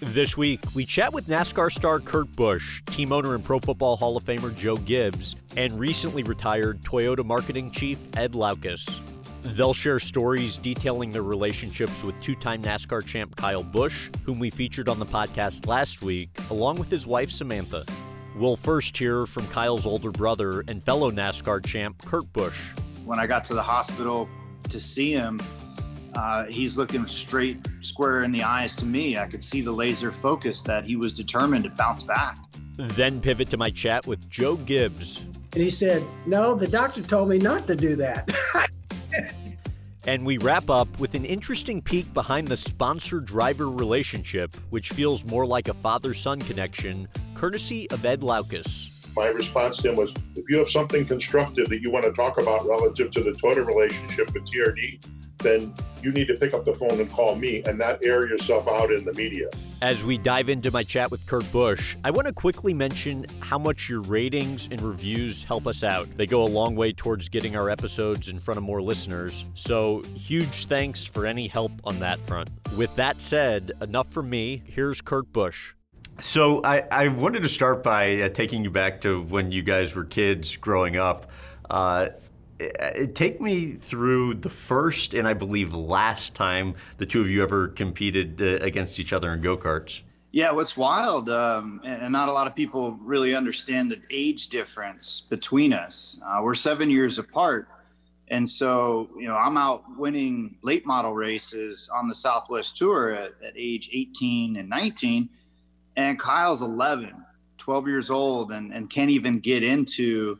This week, we chat with NASCAR star Kurt Busch, team owner and Pro Football Hall of Famer Joe Gibbs, and recently retired Toyota marketing chief Ed Laukes. They'll share stories detailing their relationships with two time NASCAR champ Kyle Busch, whom we featured on the podcast last week, along with his wife Samantha. We'll first hear from Kyle's older brother and fellow NASCAR champ Kurt Busch. When I got to the hospital to see him, uh, he's looking straight, square in the eyes to me. I could see the laser focus that he was determined to bounce back. Then pivot to my chat with Joe Gibbs. And he said, No, the doctor told me not to do that. and we wrap up with an interesting peek behind the sponsor driver relationship, which feels more like a father son connection, courtesy of Ed Laukes. My response to him was if you have something constructive that you want to talk about relative to the Toyota relationship with TRD, then you need to pick up the phone and call me and not air yourself out in the media. As we dive into my chat with Kurt Busch, I want to quickly mention how much your ratings and reviews help us out. They go a long way towards getting our episodes in front of more listeners. So, huge thanks for any help on that front. With that said, enough from me. Here's Kurt Busch. So, I, I wanted to start by uh, taking you back to when you guys were kids growing up. Uh, uh, take me through the first and I believe last time the two of you ever competed uh, against each other in go karts. Yeah, what's wild, um, and not a lot of people really understand the age difference between us. Uh, we're seven years apart. And so, you know, I'm out winning late model races on the Southwest Tour at, at age 18 and 19. And Kyle's 11, 12 years old, and, and can't even get into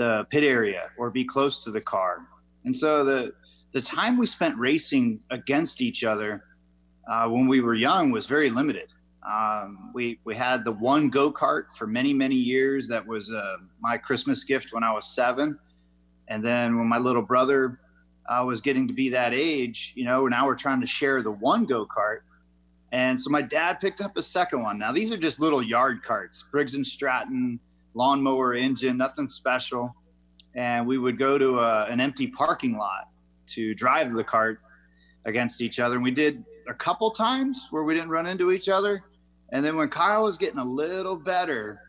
the pit area or be close to the car. And so the the time we spent racing against each other uh, when we were young was very limited. Um, we we had the one go kart for many many years. That was uh, my Christmas gift when I was seven, and then when my little brother uh, was getting to be that age, you know, now we're trying to share the one go kart. And so my dad picked up a second one. Now these are just little yard carts, Briggs and Stratton lawnmower engine, nothing special. And we would go to a, an empty parking lot to drive the cart against each other. And we did a couple times where we didn't run into each other. And then when Kyle was getting a little better,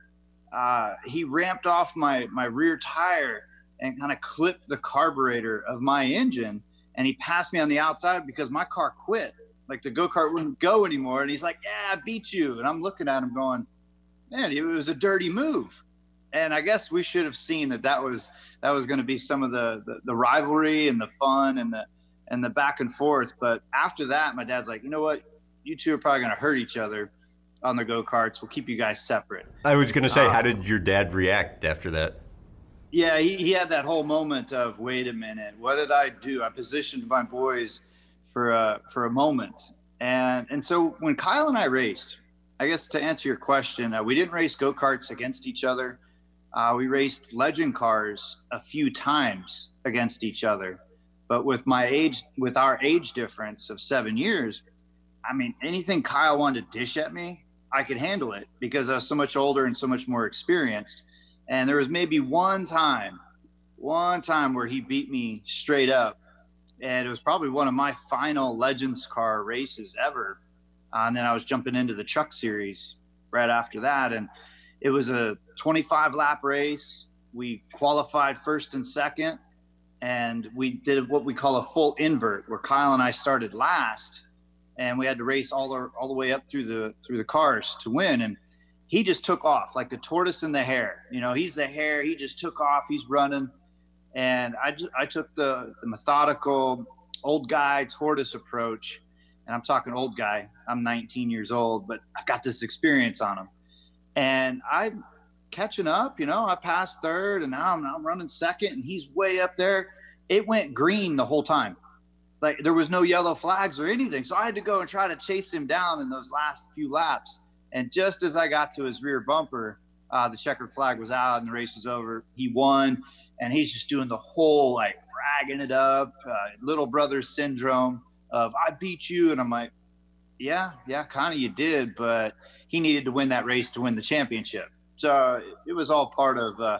uh, he ramped off my, my rear tire and kind of clipped the carburetor of my engine. And he passed me on the outside because my car quit. Like the go kart wouldn't go anymore. And he's like, Yeah, I beat you. And I'm looking at him going, Man, it was a dirty move and I guess we should have seen that that was that was going to be some of the, the, the rivalry and the fun and the and the back and forth. But after that, my dad's like, you know what, you two are probably going to hurt each other on the go karts. We'll keep you guys separate. I was going to say, um, how did your dad react after that? Yeah, he, he had that whole moment of, wait a minute, what did I do? I positioned my boys for a for a moment, and and so when Kyle and I raced, I guess to answer your question, uh, we didn't race go karts against each other. Uh, we raced legend cars a few times against each other, but with my age, with our age difference of seven years, I mean, anything Kyle wanted to dish at me, I could handle it because I was so much older and so much more experienced. And there was maybe one time, one time where he beat me straight up. And it was probably one of my final Legends car races ever. Uh, and then I was jumping into the Truck Series right after that. And it was a 25 lap race. We qualified first and second, and we did what we call a full invert, where Kyle and I started last, and we had to race all the all the way up through the through the cars to win. And he just took off like the tortoise and the hare. You know, he's the hare. He just took off. He's running, and I just I took the, the methodical old guy tortoise approach. And I'm talking old guy. I'm 19 years old, but I've got this experience on him and I'm catching up. You know, I passed third, and now I'm, I'm running second, and he's way up there. It went green the whole time. Like there was no yellow flags or anything. So I had to go and try to chase him down in those last few laps. And just as I got to his rear bumper, uh, the checkered flag was out and the race was over. He won, and he's just doing the whole like bragging it up, uh, little brother syndrome of I beat you, and I'm like, yeah, yeah, kind of you did, but he needed to win that race to win the championship. So it was all part of uh,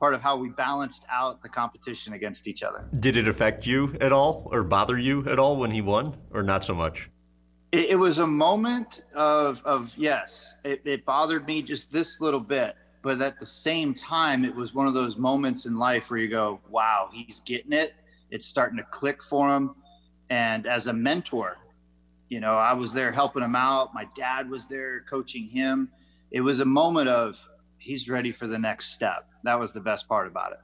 part of how we balanced out the competition against each other. Did it affect you at all, or bother you at all when he won, or not so much? It, it was a moment of of yes, it, it bothered me just this little bit, but at the same time, it was one of those moments in life where you go, "Wow, he's getting it. It's starting to click for him." And as a mentor, you know, I was there helping him out. My dad was there coaching him. It was a moment of he's ready for the next step. That was the best part about it.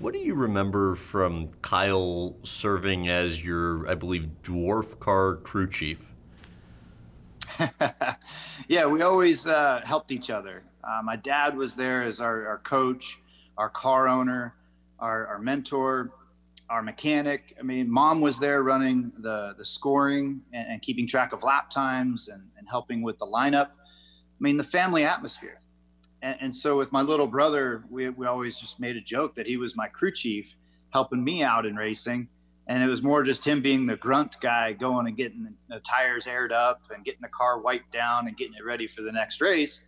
What do you remember from Kyle serving as your, I believe, dwarf car crew chief? yeah, we always uh, helped each other. Uh, my dad was there as our, our coach, our car owner, our, our mentor, our mechanic. I mean, mom was there running the, the scoring and, and keeping track of lap times and, and helping with the lineup. I mean, the family atmosphere. And, and, so with my little brother, we, we always just made a joke that he was my crew chief, helping me out in racing. And it was more just him being the grunt guy, going and getting the tires aired up and getting the car wiped down and getting it ready for the next race.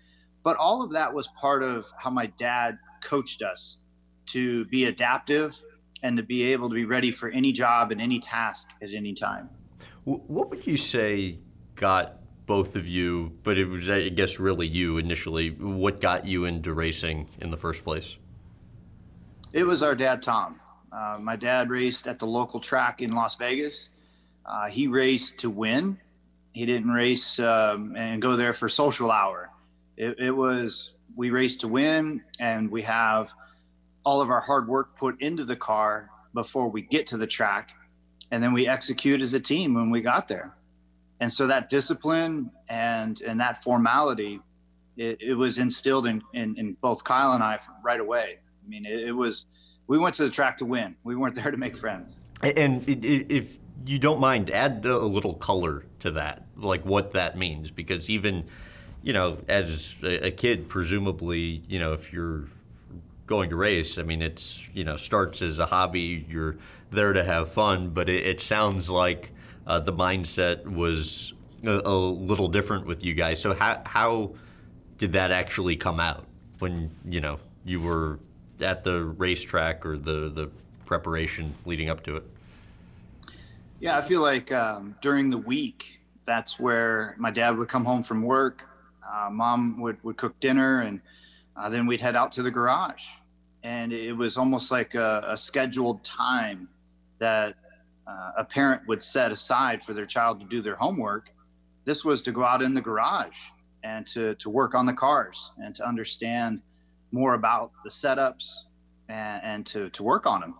But all of that was part of how my dad coached us to be adaptive and to be able to be ready for any job and any task at any time. What would you say got both of you, but it was, I guess, really you initially. What got you into racing in the first place? It was our dad, Tom. Uh, my dad raced at the local track in Las Vegas. Uh, he raced to win. He didn't race um, and go there for social hour. It, it was we raced to win, and we have all of our hard work put into the car before we get to the track, and then we execute as a team when we got there. And so that discipline and and that formality it, it was instilled in, in, in both kyle and i right away. I mean it, it, was we went to the track to win. We weren't there to make friends. And if you don't mind add a little color to that like what that means because even you know as a kid presumably you know if you're going to race i mean it's you know starts as a hobby you're there to have fun but it, it sounds like uh, the mindset was a, a, little different with you guys. So how how did that actually come out when you know you were at the racetrack or the the preparation leading up to it? Yeah, I feel like um, during the week, that's where my dad would come home from work. Uh, mom would, would cook dinner, and uh, then we'd head out to the garage. And it was almost like a, a scheduled time that uh, a parent would set aside for their child to do their homework, this was to go out in the garage and to, to work on the cars and to understand more about the setups and, and to, to work on them.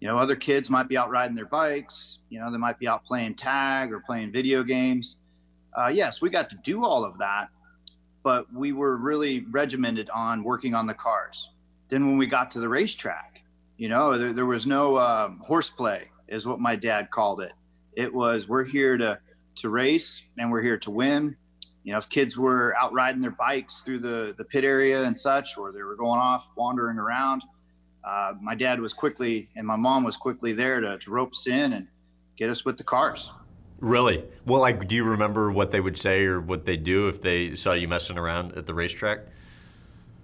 You know, other kids might be out riding their bikes, you know, they might be out playing tag or playing video games. Uh, yes, we got to do all of that, but we were really regimented on working on the cars. Then when we got to the racetrack, you know, there, there was no um, horseplay is what my dad called it. It was we're here to to race and we're here to win. You know, if kids were out riding their bikes through the the pit area and such, or they were going off wandering around, uh, my dad was quickly and my mom was quickly there to, to rope us in and get us with the cars. Really? Well, like, do you remember what they would say or what they do if they saw you messing around at the racetrack?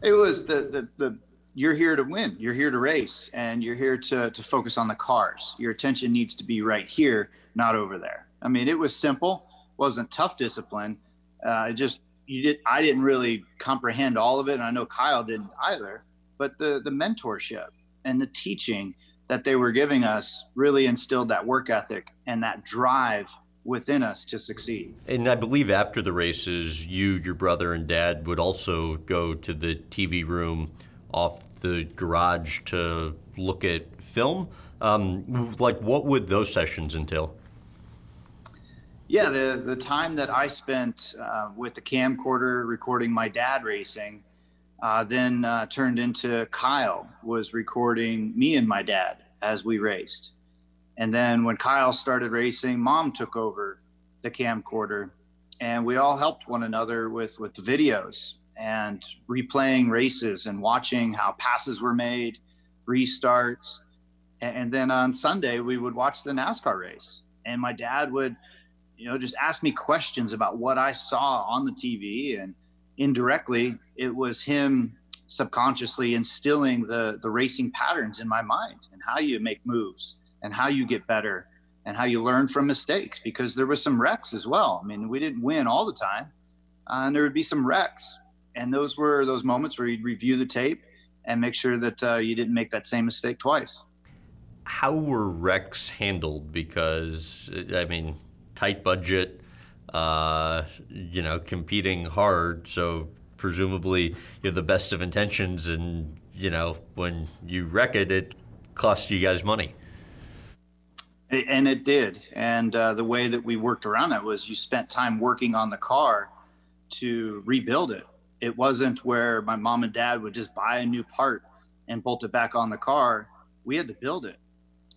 It was the the, the you're here to win. You're here to race, and you're here to to focus on the cars. Your attention needs to be right here, not over there. I mean, it was simple, wasn't tough discipline. Uh, it just you did. I didn't really comprehend all of it, and I know Kyle didn't either. But the the mentorship and the teaching that they were giving us really instilled that work ethic and that drive within us to succeed. And I believe after the races, you, your brother, and dad would also go to the TV room off the garage to look at film. Um, like, what would those sessions entail? Yeah, the the time that I spent uh, with the camcorder recording my dad racing, uh, then uh, turned into Kyle was recording me and my dad as we raced, and then when Kyle started racing, Mom took over the camcorder, and we all helped one another with with the videos and replaying races and watching how passes were made, restarts. And then on Sunday, we would watch the NASCAR race. And my dad would, you know, just ask me questions about what I saw on the TV. And indirectly, it was him subconsciously instilling the, the racing patterns in my mind and how you make moves and how you get better and how you learn from mistakes because there was some wrecks as well. I mean, we didn't win all the time, uh, and there would be some wrecks, and those were those moments where you'd review the tape and make sure that uh, you didn't make that same mistake twice. How were wrecks handled? Because I mean, tight budget, uh, you know, competing hard, so presumably you have the best of intentions, and you know, when you wreck it, it costs you guys money. And it did. And uh, the way that we worked around that was you spent time working on the car to rebuild it. It wasn't where my mom and dad would just buy a new part and bolt it back on the car. We had to build it.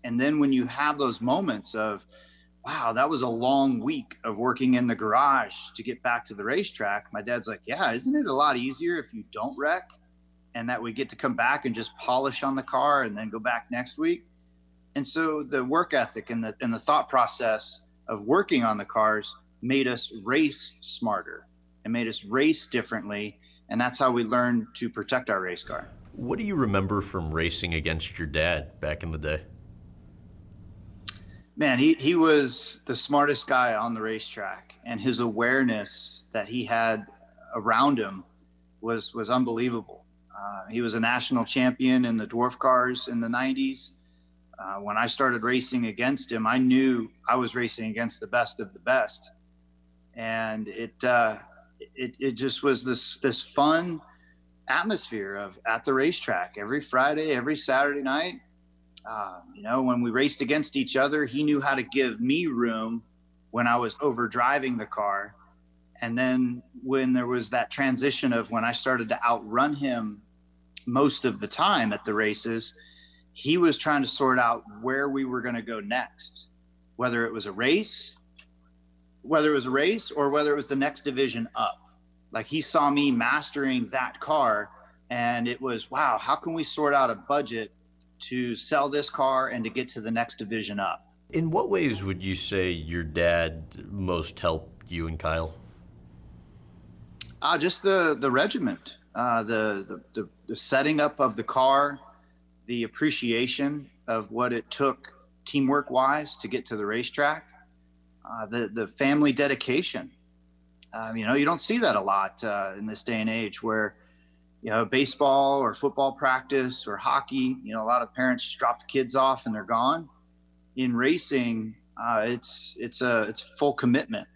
And then when you have those moments of, wow, that was a long week of working in the garage to get back to the racetrack, my dad's like, yeah, isn't it a lot easier if you don't wreck? And that we get to come back and just polish on the car and then go back next week and so the work ethic and the and the thought process of working on the cars made us race smarter. And made us race differently and that's how we learned to protect our race car. What do you remember from racing against your dad back in the day? Man he, he was the smartest guy on the racetrack and his awareness that he had around him was was unbelievable. Uh, he was a national champion in the dwarf cars in the 90s uh, when I started racing against him, I knew I was racing against the best of the best, and it uh, it it just was this this fun atmosphere of at the racetrack every Friday, every Saturday night. Uh, you know, when we raced against each other, he knew how to give me room when I was over driving the car. And then when there was that transition of when I started to outrun him most of the time at the races, he was trying to sort out where we were going to go next, whether it was a race, whether it was a race or whether it was the next division up. Like he saw me mastering that car and it was, wow, how can we sort out a budget to sell this car and to get to the next division up? In what ways would you say your dad most helped you and Kyle? Uh, just the the regiment, uh, the, the, the the setting up of the car, the appreciation of what it took teamwork wise to get to the racetrack, uh, the the family dedication. Um, you know, you don't see that a lot uh, in this day and age where, you know, baseball or football practice or hockey. You know, a lot of parents drop the kids off and they're gone. In racing, uh, it's it's a it's full commitment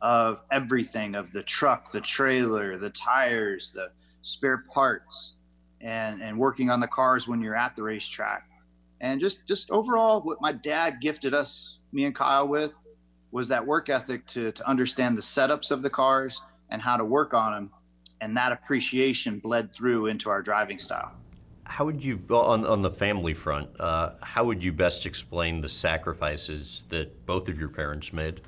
of everything of the truck, the trailer, the tires, the spare parts, and and working on the cars when you're at the racetrack. And just just overall what my dad gifted us me and kyle with was that work ethic to to understand the setups of the cars and how to work on them and that appreciation bled through into our driving style. How would you on, on the family front uh, how would you best explain the sacrifices that both of your parents made?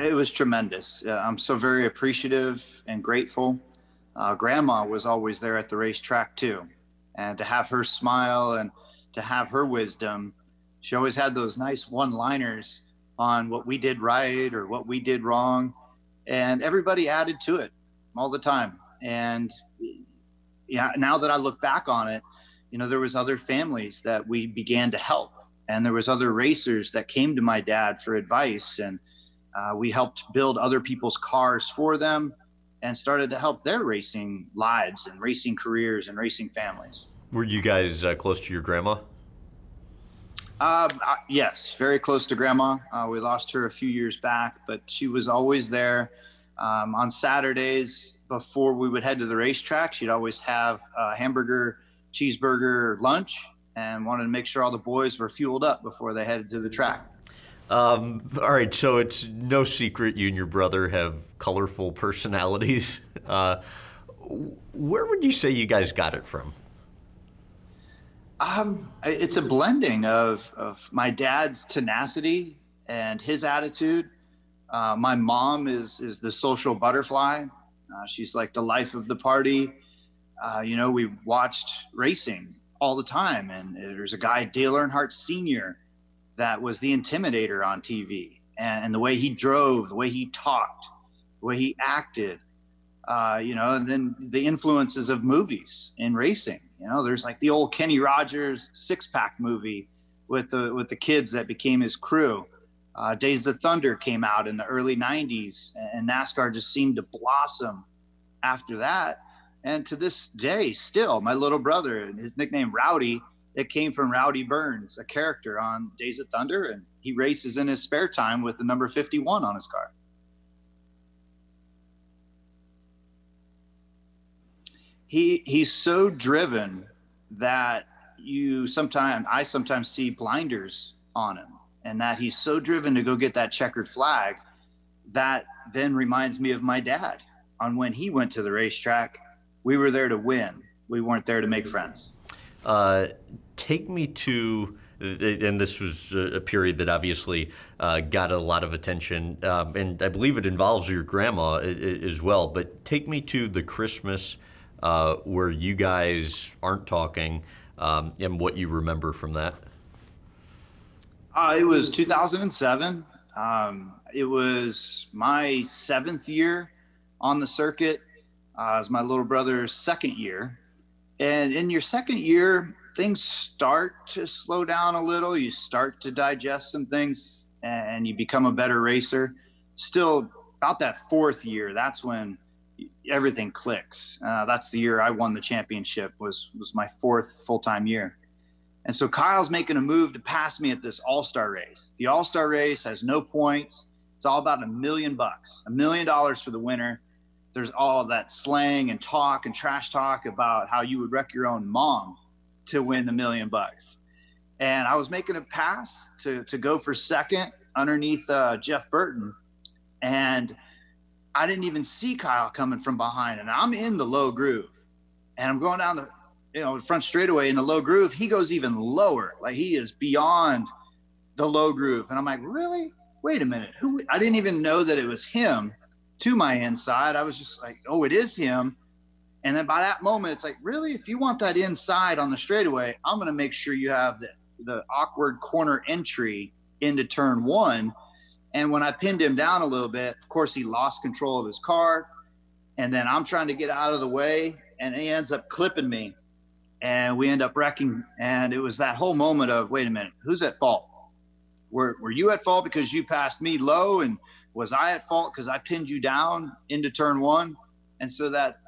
It was tremendous. Uh, i'm so very appreciative and grateful uh, grandma was always there at the racetrack too. And to have her smile and to have her wisdom, she always had those nice one liners on what we did right or what we did wrong. And everybody added to it all the time. And yeah, now that I look back on it, you know, there was other families that we began to help. And there was other racers that came to my dad for advice. And uh, we helped build other people's cars for them and started to help their racing lives and racing careers and racing families. Were you guys uh, close to your grandma? Uh, yes, very close to grandma. Uh, we lost her a few years back, but she was always there. Um, on Saturdays, before we would head to the racetrack, she'd always have a hamburger, cheeseburger lunch and wanted to make sure all the boys were fueled up before they headed to the track. Um, all right, so it's no secret you and your brother have colorful personalities. Uh, where would you say you guys got it from? Um, it's a blending of, of my dad's tenacity and his attitude. Uh, my mom is is the social butterfly. Uh, she's like the life of the party. Uh, you know, we watched racing all the time, and there's a guy, Dale Earnhardt Sr that was the intimidator on TV and, and the way he drove, the way he talked, the way he acted, uh, you know, and then the influences of movies in racing. You know, there's like the old Kenny Rogers six pack movie with the with the kids that became his crew. Uh, Days of Thunder came out in the early '90s, and NASCAR just seemed to blossom after that. And to this day, still, my little brother, his nickname Rowdy, it came from Rowdy Burns, a character on Days of Thunder, and he races in his spare time with the number 51 on his car. He he's so driven that you sometimes I sometimes see blinders on him, and that he's so driven to go get that checkered flag. That then reminds me of my dad on when he went to the racetrack. We were there to win. We weren't there to make friends. Uh, take me to, and this was a period that obviously uh, got a lot of attention, um, and I believe it involves your grandma as well. But take me to the Christmas uh, where you guys aren't talking, um, and what you remember from that. Uh, it was 2007. Um, it was my seventh year on the circuit. Uh, it was my little brother's second year. And in your second year, things start to slow down a little. You start to digest some things and you become a better racer. Still, about that fourth year, that's when everything clicks. Uh, that's the year I won the championship. was was my fourth full time year, and so Kyle's making a move to pass me at this All Star race. The All Star race has no points. It's all about a million bucks, a million dollars for the winner. There's all that slang and talk and trash talk about how you would wreck your own mom to win the million bucks. And I was making a pass to to go for second underneath uh, Jeff Burton, and I didn't even see Kyle coming from behind, and I'm in the low groove, and I'm going down the you know front straightaway in the low groove. He goes even lower, like he is beyond the low groove, and I'm like, really? Wait a minute, who? I didn't even know that it was him. To my inside, I was just like, oh, it is him. And then by that moment, it's like, really, if you want that inside on the straightaway, I'm going to make sure you have the the awkward corner entry into turn one and when I pinned him down a little bit, of course, he lost control of his car. And then I'm trying to get out of the way, and he ends up clipping me. And we end up wrecking. And it was that whole moment of, wait a minute, who's at fault? Were, were you at fault because you passed me low? And was I at fault because I pinned you down into turn one? And so that, that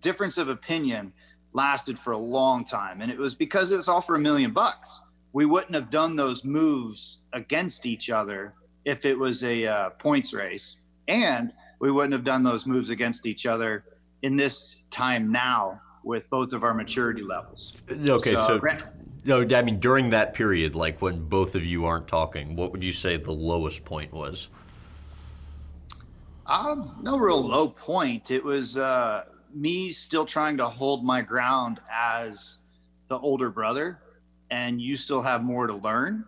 difference of opinion lasted for a long time. And it was because it was all for a million bucks. We wouldn't have done those moves against each other if it was a uh, points race, and we wouldn't have done those moves against each other in this time now with both of our maturity levels. Okay, so, so no, I mean during that period, like when both of you aren't talking, what would you say the lowest point was? Um, no real low point. It was uh, me still trying to hold my ground as the older brother, and you still have more to learn.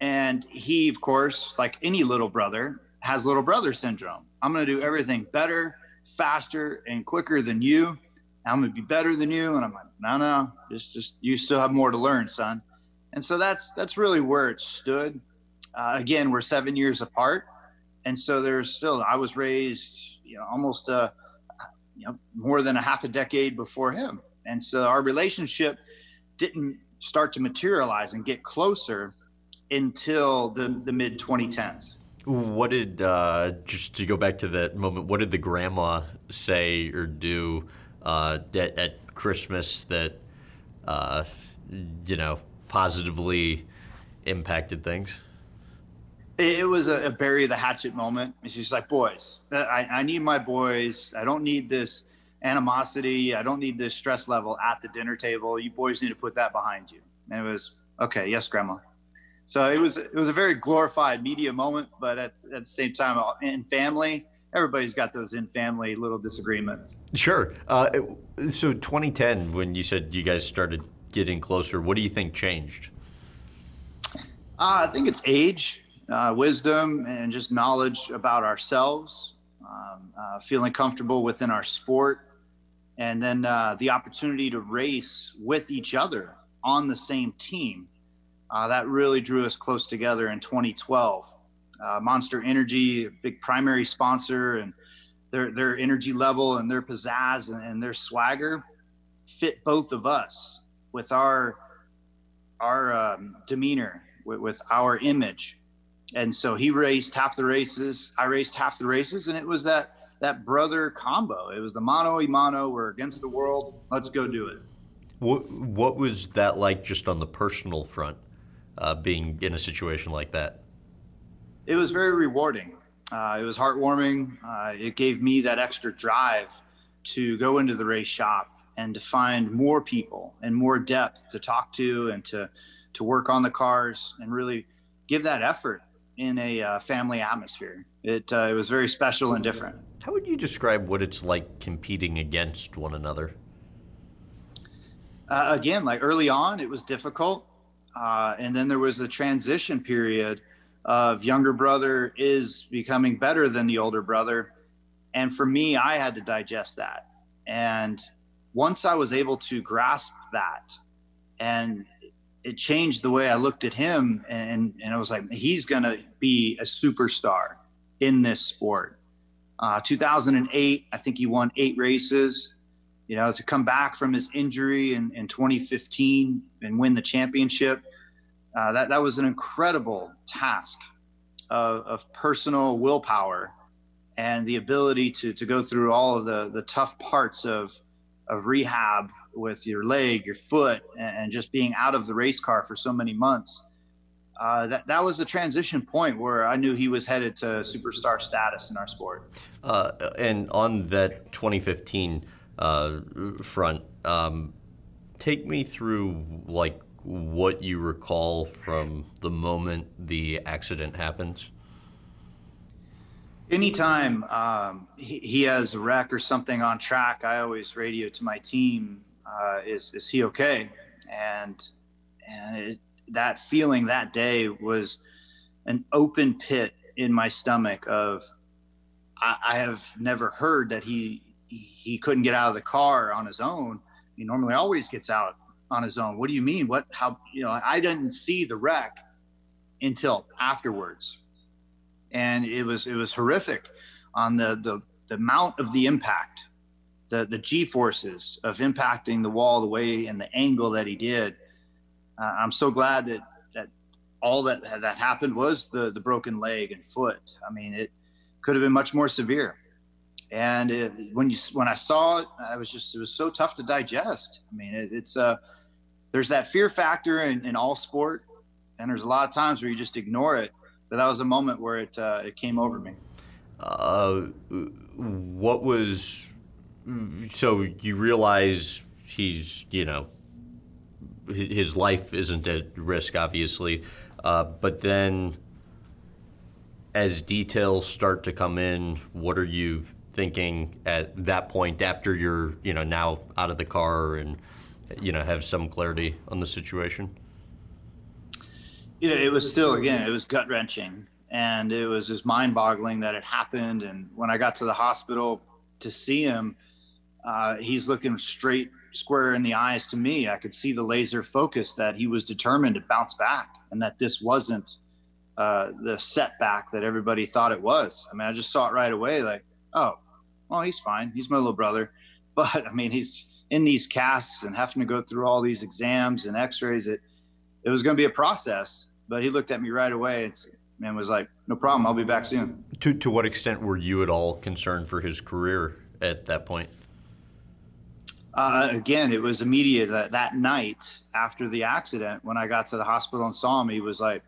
And he, of course, like any little brother, has little brother syndrome. I'm going to do everything better, faster, and quicker than you. I'm going to be better than you. And I'm like, no, no, just, just you still have more to learn, son. And so that's that's really where it stood. Uh, again, we're seven years apart, and so there's still. I was raised, you know, almost a, you know, more than a half a decade before him, and so our relationship didn't start to materialize and get closer until the, the mid 2010s. What did, uh, just to go back to that moment, what did the grandma say or do uh, at, at, Christmas that, uh, you know, positively impacted things? It was a, a, bury the hatchet moment. She's like, boys, I, I need my boys. I don't need this animosity. I don't need this stress level at the dinner table. You boys need to put that behind you. And it was, okay, yes, grandma. So it was it was a very glorified media moment, but at, at the same time, in family, everybody's got those in family little disagreements. Sure. Uh, so 2010, when you said you guys started getting closer, what do you think changed? Uh, I think it's age, uh, wisdom, and just knowledge about ourselves, um, uh, feeling comfortable within our sport, and then uh, the opportunity to race with each other on the same team uh, that really drew us close together in 2012. Uh, Monster Energy, big primary sponsor, and their their energy level and their pizzazz and, and their swagger fit both of us with our our um, demeanor, with, with our image. And so he raced half the races, I raced half the races, and it was that that brother combo. It was the mano y mano. We're against the world. Let's go do it. What What was that like, just on the personal front, uh, being in a situation like that? It was very rewarding. Uh, it was heartwarming. Uh, it gave me that extra drive to go into the race shop and to find more people and more depth to talk to and to to work on the cars and really give that effort in a uh, family atmosphere. It uh, it was very special and different. How would you describe what it's like competing against one another? Uh, again, like early on, it was difficult, uh, and then there was a transition period of younger brother is becoming better than the older brother, and for me, I had to digest that. And once I was able to grasp that, and it changed the way I looked at him, and and I was like, he's gonna be a superstar in this sport. Uh, 2008, I think he won eight races. You know, to come back from his injury in, in 2015 and win the championship, uh, that, that was an incredible task of, of personal willpower and the ability to, to go through all of the, the tough parts of, of rehab with your leg, your foot, and, just being out of the race car for so many months uh, that that was the transition point where I knew he was headed to superstar status in our sport. Uh, and on that 2015 uh, front, um, take me through like what you recall from the moment the accident happens. Anytime um, he, he, has a wreck or something on track, I always radio to my team: uh, "Is is he okay?" And and it, that feeling that day was an open pit in my stomach of I, I, have never heard that he he couldn't get out of the car on his own. He normally always gets out on his own. What do you mean? What how you know I didn't see the wreck until afterwards. And it was it was horrific on the the, the amount of the impact, the the G forces of impacting the wall the way and the angle that he did uh, I'm so glad that that all that that happened was the the broken leg and foot. I mean, it could have been much more severe. And it, when you when I saw it, I was just it was so tough to digest. I mean, it, it's uh there's that fear factor in, in all sport, and there's a lot of times where you just ignore it. But that was a moment where it uh, it came over me. Uh, what was so you realize he's you know his life isn't at risk, obviously. Uh, but then, as details start to come in, what are you thinking at that point after you're, you know, now out of the car and, you know, have some clarity on the situation? You know, it was still again, it was gut wrenching, and it was just mind boggling that it happened. And when I got to the hospital to see him, uh, he's looking straight square in the eyes to me. I could see the laser focus that he was determined to bounce back and that this wasn't uh, the setback that everybody thought it was. I mean, I just saw it right away like, oh, well, he's fine. He's my little brother. But I mean, he's in these casts and having to go through all these exams and x rays. It, it was going to be a process. But he looked at me right away and, and was like, no problem. I'll be back soon. To, to what extent were you at all concerned for his career at that point? Uh, again, it was immediate that, that night after the accident when I got to the hospital and saw him, he was like,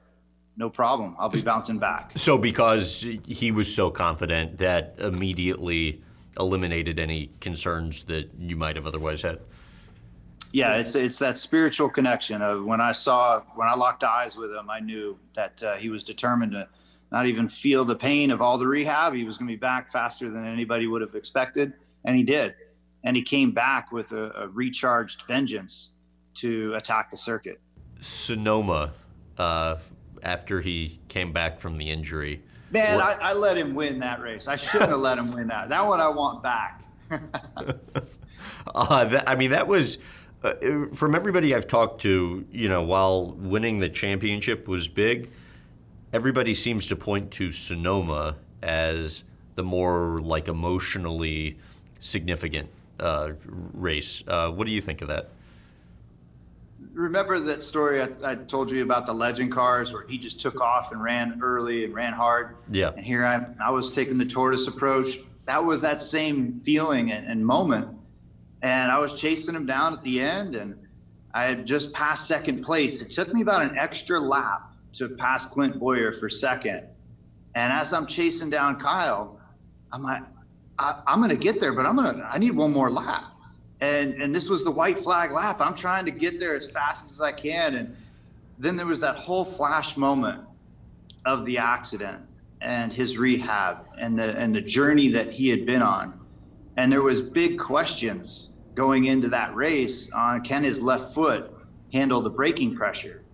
no problem. I'll be bouncing back. So, because he was so confident, that immediately eliminated any concerns that you might have otherwise had. Yeah, it's it's that spiritual connection of when I saw when I locked eyes with him, I knew that uh, he was determined to not even feel the pain of all the rehab. He was going to be back faster than anybody would have expected, and he did and he came back with a, a recharged vengeance to attack the circuit. Sonoma, uh, after he came back from the injury. Man, I, I, let him win that race. I shouldn't have let him win that. That one I want back. uh, that, I mean, that was uh, from everybody I've talked to. You know, while winning the championship was big, everybody seems to point to Sonoma as the more like emotionally significant uh, race. Uh, what do you think of that? remember that story I, I, told you about the legend cars where he just took off and ran early and ran hard? Yeah. And here I, I was taking the tortoise approach. That was that same feeling and, and moment. And I was chasing him down at the end, and I had just passed second place. It took me about an extra lap to pass Clint Bowyer for second. And as I'm chasing down Kyle, I'm like, I, am going to get there, but I'm going to, I need one more lap. And and this was the white flag lap. I'm trying to get there as fast as I can, and then there was that whole flash moment of the accident and his rehab and the and the journey that he had been on, and there was big questions going into that race on can his left foot handle the braking pressure,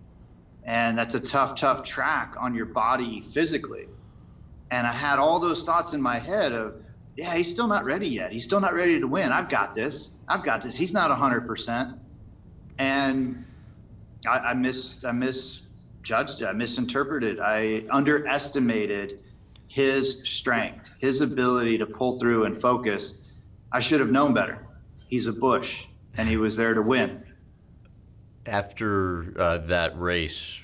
and that's a tough tough track on your body physically, and I had all those thoughts in my head of yeah, he's still not ready yet. He's still not ready to win. I've got this. I've got this. He's not 100%. And I, I, mis, I misjudged it. I misinterpreted. I underestimated his strength, his ability to pull through and focus. I should have known better. He's a Busch, and he was there to win. After uh, that race,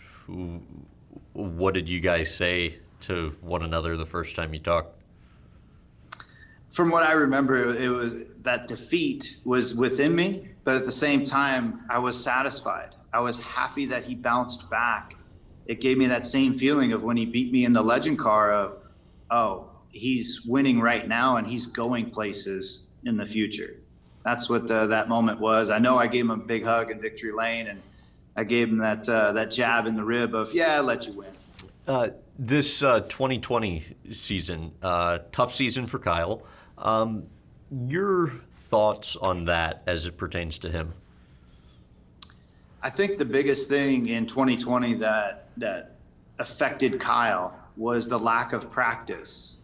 what did you guys say to one another the first time you talked? From what I remember, it was that defeat was within me, but at the same time, I was satisfied. I was happy that he bounced back. It gave me that same feeling of when he beat me in the legend car of, oh, he's winning right now and he's going places in the future. That's what the, that moment was. I know I gave him a big hug in victory lane and I gave him that uh, that jab in the rib of, yeah, I let you win. Uh, this uh, 2020 season, uh, tough season for Kyle. Um, your thoughts on that as it pertains to him? I think the biggest thing in 2020 that that affected Kyle was the lack of practice,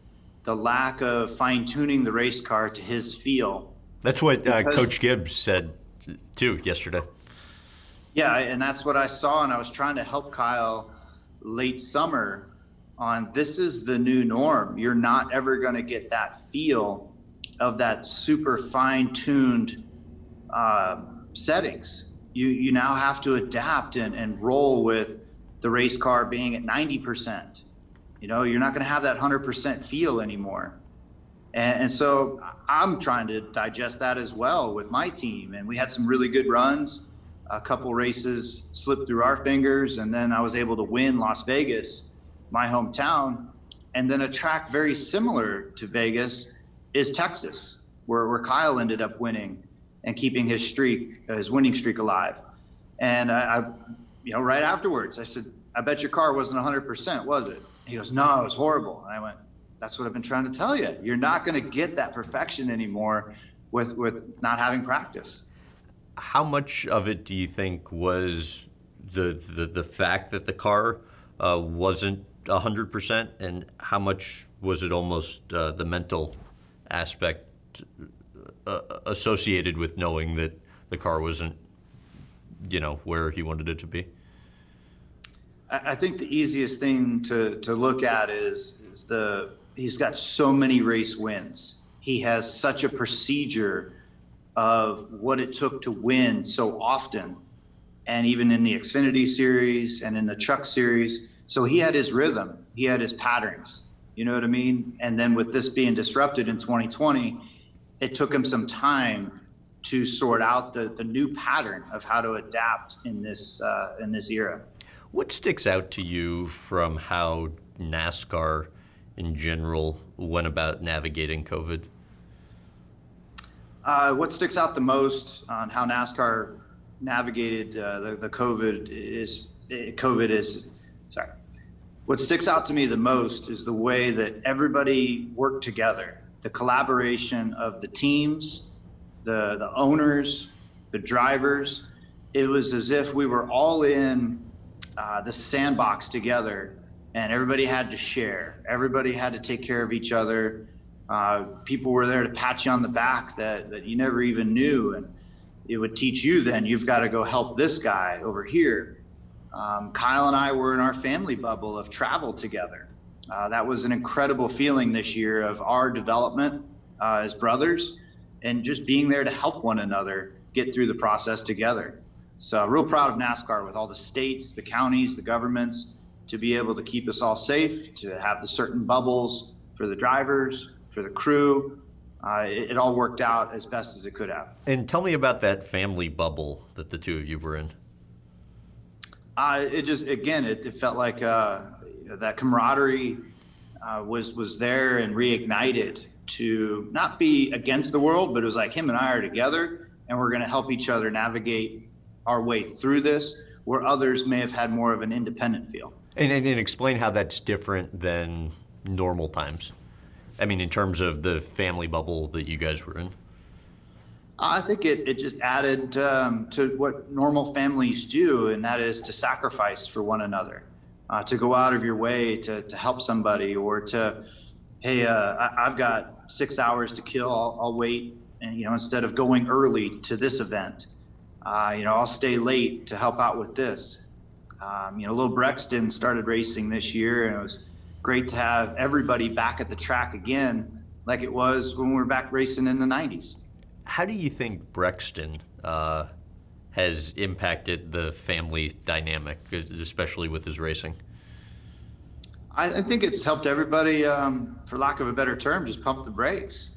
the lack of fine tuning the race car to his feel. That's what uh, Coach Gibbs said too yesterday. Yeah, and that's what I saw, and I was trying to help Kyle late summer on this is the new norm. You're not ever going to get that feel of that super fine tuned uh, settings. You, you now have to adapt and, and roll with the race car being at 90%. You know, you're not going to have that 100% feel anymore. And, and, so I'm trying to digest that as well with my team. And we had some really good runs. A couple races slipped through our fingers, and then I was able to win Las Vegas my hometown. And then a track very similar to Vegas is Texas, where, where Kyle ended up winning and keeping his streak, his winning streak alive. And I, I, you know, right afterwards, I said, I bet your car wasn't 100%, was it? He goes, No, it was horrible. And I went, That's what I've been trying to tell you. You're not going to get that perfection anymore with, with not having practice. How much of it do you think was the, the, the fact that the car uh, wasn't 100%, and how much was it almost uh, the mental aspect uh, associated with knowing that the car wasn't, you know, where he wanted it to be? I think the easiest thing to, to look at is, is the he's got so many race wins. He has such a procedure of what it took to win so often, and even in the Xfinity series and in the Truck series, so he had his rhythm, he had his patterns. You know what I mean? And then with this being disrupted in 2020, it took him some time to sort out the, the new pattern of how to adapt in this uh, in this era. What sticks out to you from how NASCAR in general went about navigating COVID? Uh, what sticks out the most on how NASCAR navigated uh, the, the COVID is COVID is sorry what sticks out to me the most is the way that everybody worked together. The collaboration of the teams the the owners the drivers. It was as if we were all in uh, the sandbox together and everybody had to share. Everybody had to take care of each other. Uh, people were there to pat you on the back that, that you never even knew. And it would teach you then you've got to go help this guy over here um, Kyle and I were in our family bubble of travel together. Uh, that was an incredible feeling this year of our development uh, as brothers and just being there to help one another get through the process together. So, real proud of NASCAR with all the states, the counties, the governments to be able to keep us all safe, to have the certain bubbles for the drivers, for the crew. Uh, it, it all worked out as best as it could have. And tell me about that family bubble that the two of you were in. It just again, it, it felt like uh, that camaraderie uh, was was there and reignited to not be against the world, but it was like him and I are together, and we're going to help each other navigate our way through this, where others may have had more of an independent feel. And, and, and explain how that's different than normal times. I mean, in terms of the family bubble that you guys were in. I think it, it just added um, to what normal families do, and that is to sacrifice for one another, uh, to go out of your way to, to help somebody, or to, hey, uh, I, have got six hours to kill, I'll, I'll, wait, and you know, instead of going early to this event, uh, you know, I'll stay late to help out with this. Um, you know, Little Brexton started racing this year, and it was great to have everybody back at the track again, like it was when we were back racing in the '90s how do you think Brexton uh, has impacted the family dynamic, especially with his racing? I, I think it's helped everybody, um, for lack of a better term, just pump the brakes.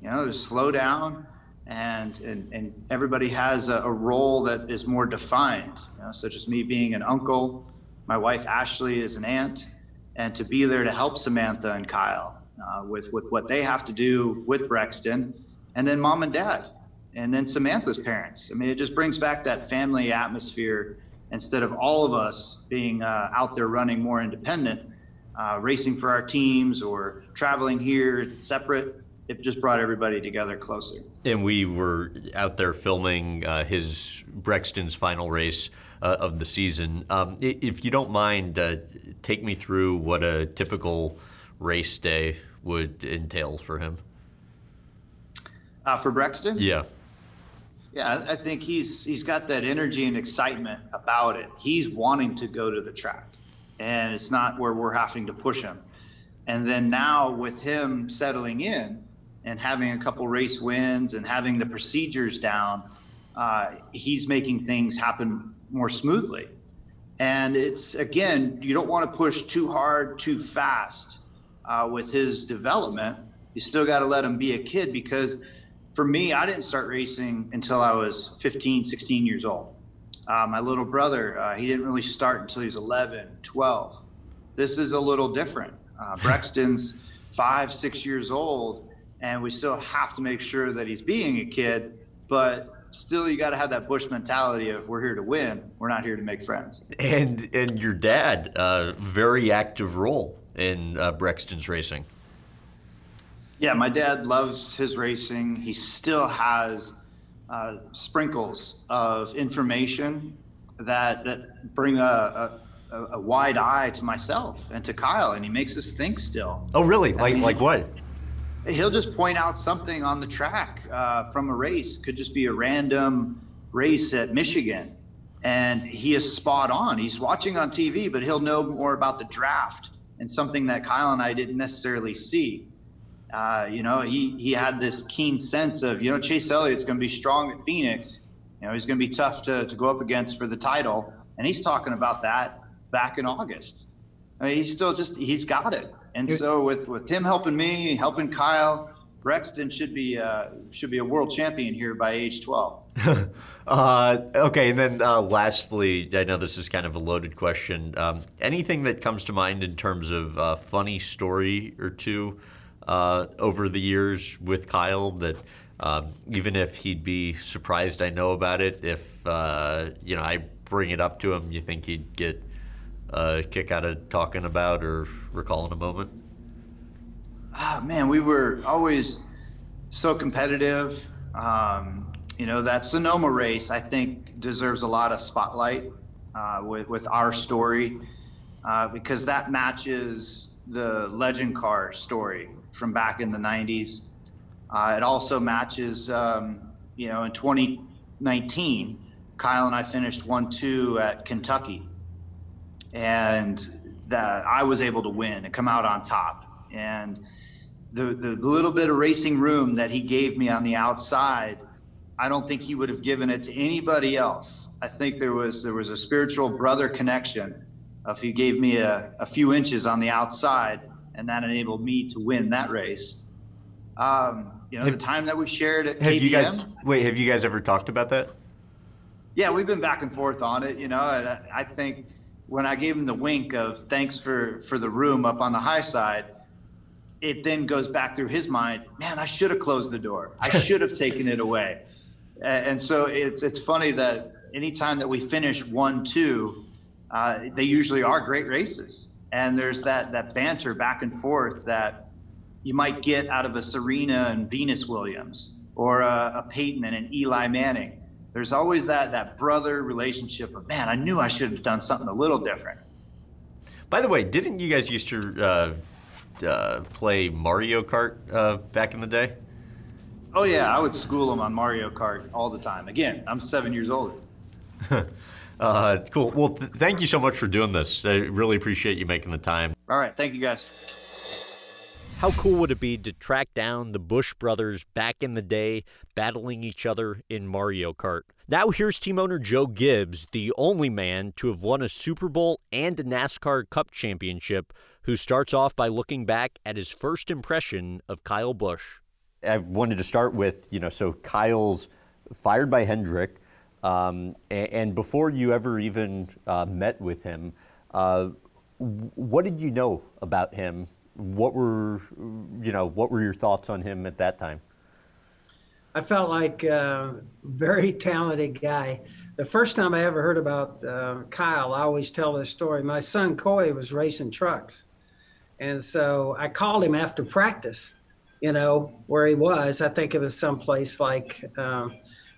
You know, just slow down, and and, and everybody has a, a role that is more defined. You know, such as me being an uncle, my wife Ashley is an aunt, and to be there to help Samantha and Kyle uh, with with what they have to do with Brexton and then mom and dad, and then Samantha's parents. I mean, it just brings back that family atmosphere instead of all of us being uh, out there running more independent, uh, racing for our teams or traveling here separate. It just brought everybody together closer. And we were out there filming uh, his Brexton's final race uh, of the season. Um, if you don't mind, uh, take me through what a typical race day would entail for him. Uh, for Brexton? Yeah. Yeah, I think he's he's got that energy and excitement about it. He's wanting to go to the track, and it's not where we're having to push him. And then now with him settling in and having a couple race wins and having the procedures down, uh, he's making things happen more smoothly. And it's again, you don't want to push too hard, too fast uh, with his development. You still got to let him be a kid because for me, I didn't start racing until I was 15, 16 years old. Uh, my little brother, uh, he didn't really start until he was 11, 12. This is a little different. Uh, Brexton's five, six years old, and we still have to make sure that he's being a kid, but still you got to have that Busch mentality of we're here to win, we're not here to make friends. And and your dad, uh, very active role in uh, Brexton's racing. Yeah, my dad loves his racing. He still has uh, sprinkles of information that that bring a, a, a, wide eye to myself and to Kyle, and he makes us think still. Oh, really? Like I mean, like what? He'll just point out something on the track uh, from a race. Could just be a random race at Michigan, and he is spot on. He's watching on TV, but he'll know more about the draft and something that Kyle and I didn't necessarily see. Uh, you know, he he had this keen sense of, you know, Chase Elliott's going to be strong at Phoenix. You know, he's going to be tough to, to go up against for the title. And he's talking about that back in August. I mean, he's still just, he's got it. And so with, with him helping me, helping Kyle, Brexton should be uh, should be a world champion here by age 12. uh, okay, and then uh, lastly, I know this is kind of a loaded question. Um, anything that comes to mind in terms of a funny story or two uh, over the years with Kyle that um, even if he'd be surprised I know about it, if uh, you know I bring it up to him, you think he'd get a kick out of talking about or recalling a moment? Ah, man, we were always so competitive. Um, you know, that Sonoma race, I think, deserves a lot of spotlight uh, with, with our story uh, because that matches the legend car story from back in the 90s. Uh, it also matches, um, you know, in 2019, Kyle and I finished 1 2 at Kentucky. And that I was able to win and come out on top. And the, the little bit of racing room that he gave me on the outside, I don't think he would have given it to anybody else. I think there was there was a spiritual brother connection. If he gave me a, a few inches on the outside, and that enabled me to win that race. Um, you know, Have- the time that we shared at Have KBM. you guys wait? Have you guys ever talked about that? Yeah, we've been back and forth on it, you know, and I, I think when I gave him the wink of thanks for for the room up on the high side, it then goes back through his mind, man, I should have closed the door. I should have taken it away. A- And so it's it's funny that anytime that we finish one two, uh, they usually are great races, and there's that that banter back and forth that you might get out of a Serena and Venus Williams or a, a Peyton and an Eli Manning. There's always that that brother relationship of man, I knew I should have done something a little different. By the way, didn't you guys used to uh, uh, play Mario Kart uh, back in the day? Oh yeah, I would school them on Mario Kart all the time. Again, I'm seven years older. Uh, cool. Well, th- thank you so much for doing this. I really appreciate you making the time. All right, thank you guys. How cool would it be to track down the Busch brothers back in the day, battling each other in Mario Kart? Now, here's team owner Joe Gibbs, the only man to have won a Super Bowl and a NASCAR Cup championship, who starts off by looking back at his first impression of Kyle Busch. I wanted to start with, you know, so Kyle's fired by Hendrick, um, and, and before you ever even uh, met with him, uh, what did you know about him? What were, you know, what were your thoughts on him at that time? I felt like a very talented guy. The first time I ever heard about uh, Kyle, I always tell this story. My son Coy was racing trucks. And so I called him after practice, you know, where he was. I think it was someplace like, um,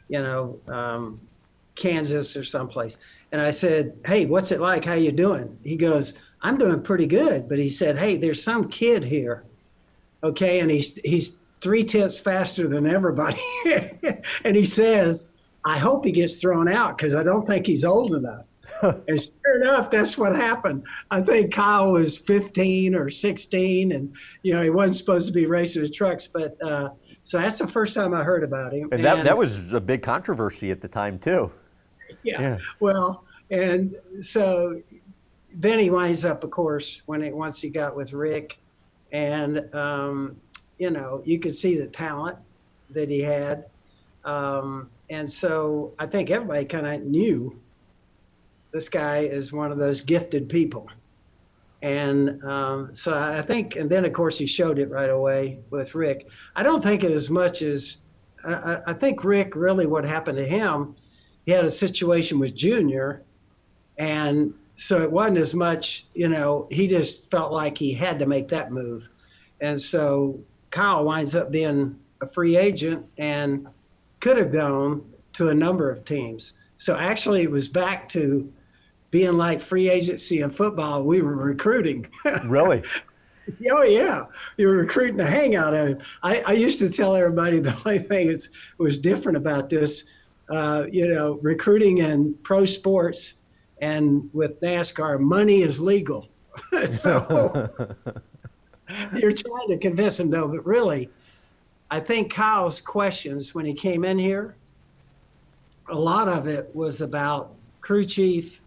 you know, um, Kansas or someplace. And I said, "Hey, what's it like? How you doing?" He goes, "I'm doing pretty good." But he said, "Hey, there's some kid here, okay, and he's he's three tenths faster than everybody." and he says, "I hope he gets thrown out because I don't think he's old enough." and sure enough, that's what happened. I think Kyle was 15 or 16, and you know he wasn't supposed to be racing the trucks. But uh, so that's the first time I heard about him. And that, that was a big controversy at the time, too. yeah. Yeah. Well, and so then he winds up, of course, when it once he got with Rick, and um, you know you could see the talent that he had, um, and so I think everybody kind of knew this guy is one of those gifted people. And um, so I think, and then of course he showed it right away with Rick. I don't think it as much as, I, I- I think Rick really what happened to him he had a situation with Junior, and so it wasn't as much, you know, he just felt like he had to make that move. And so Kyle winds up being a free agent and could have gone to a number of teams. So actually, it was back to being like free agency in football. We were recruiting. Really? Oh yeah, you were recruiting a hangout of him. I, I used to tell everybody the only thing that was different about this, uh, you know, recruiting in pro sports and with NASCAR, money is legal. so you're trying to convince him though, but really, I think Kyle's questions when he came in here, a lot of it was about crew chief.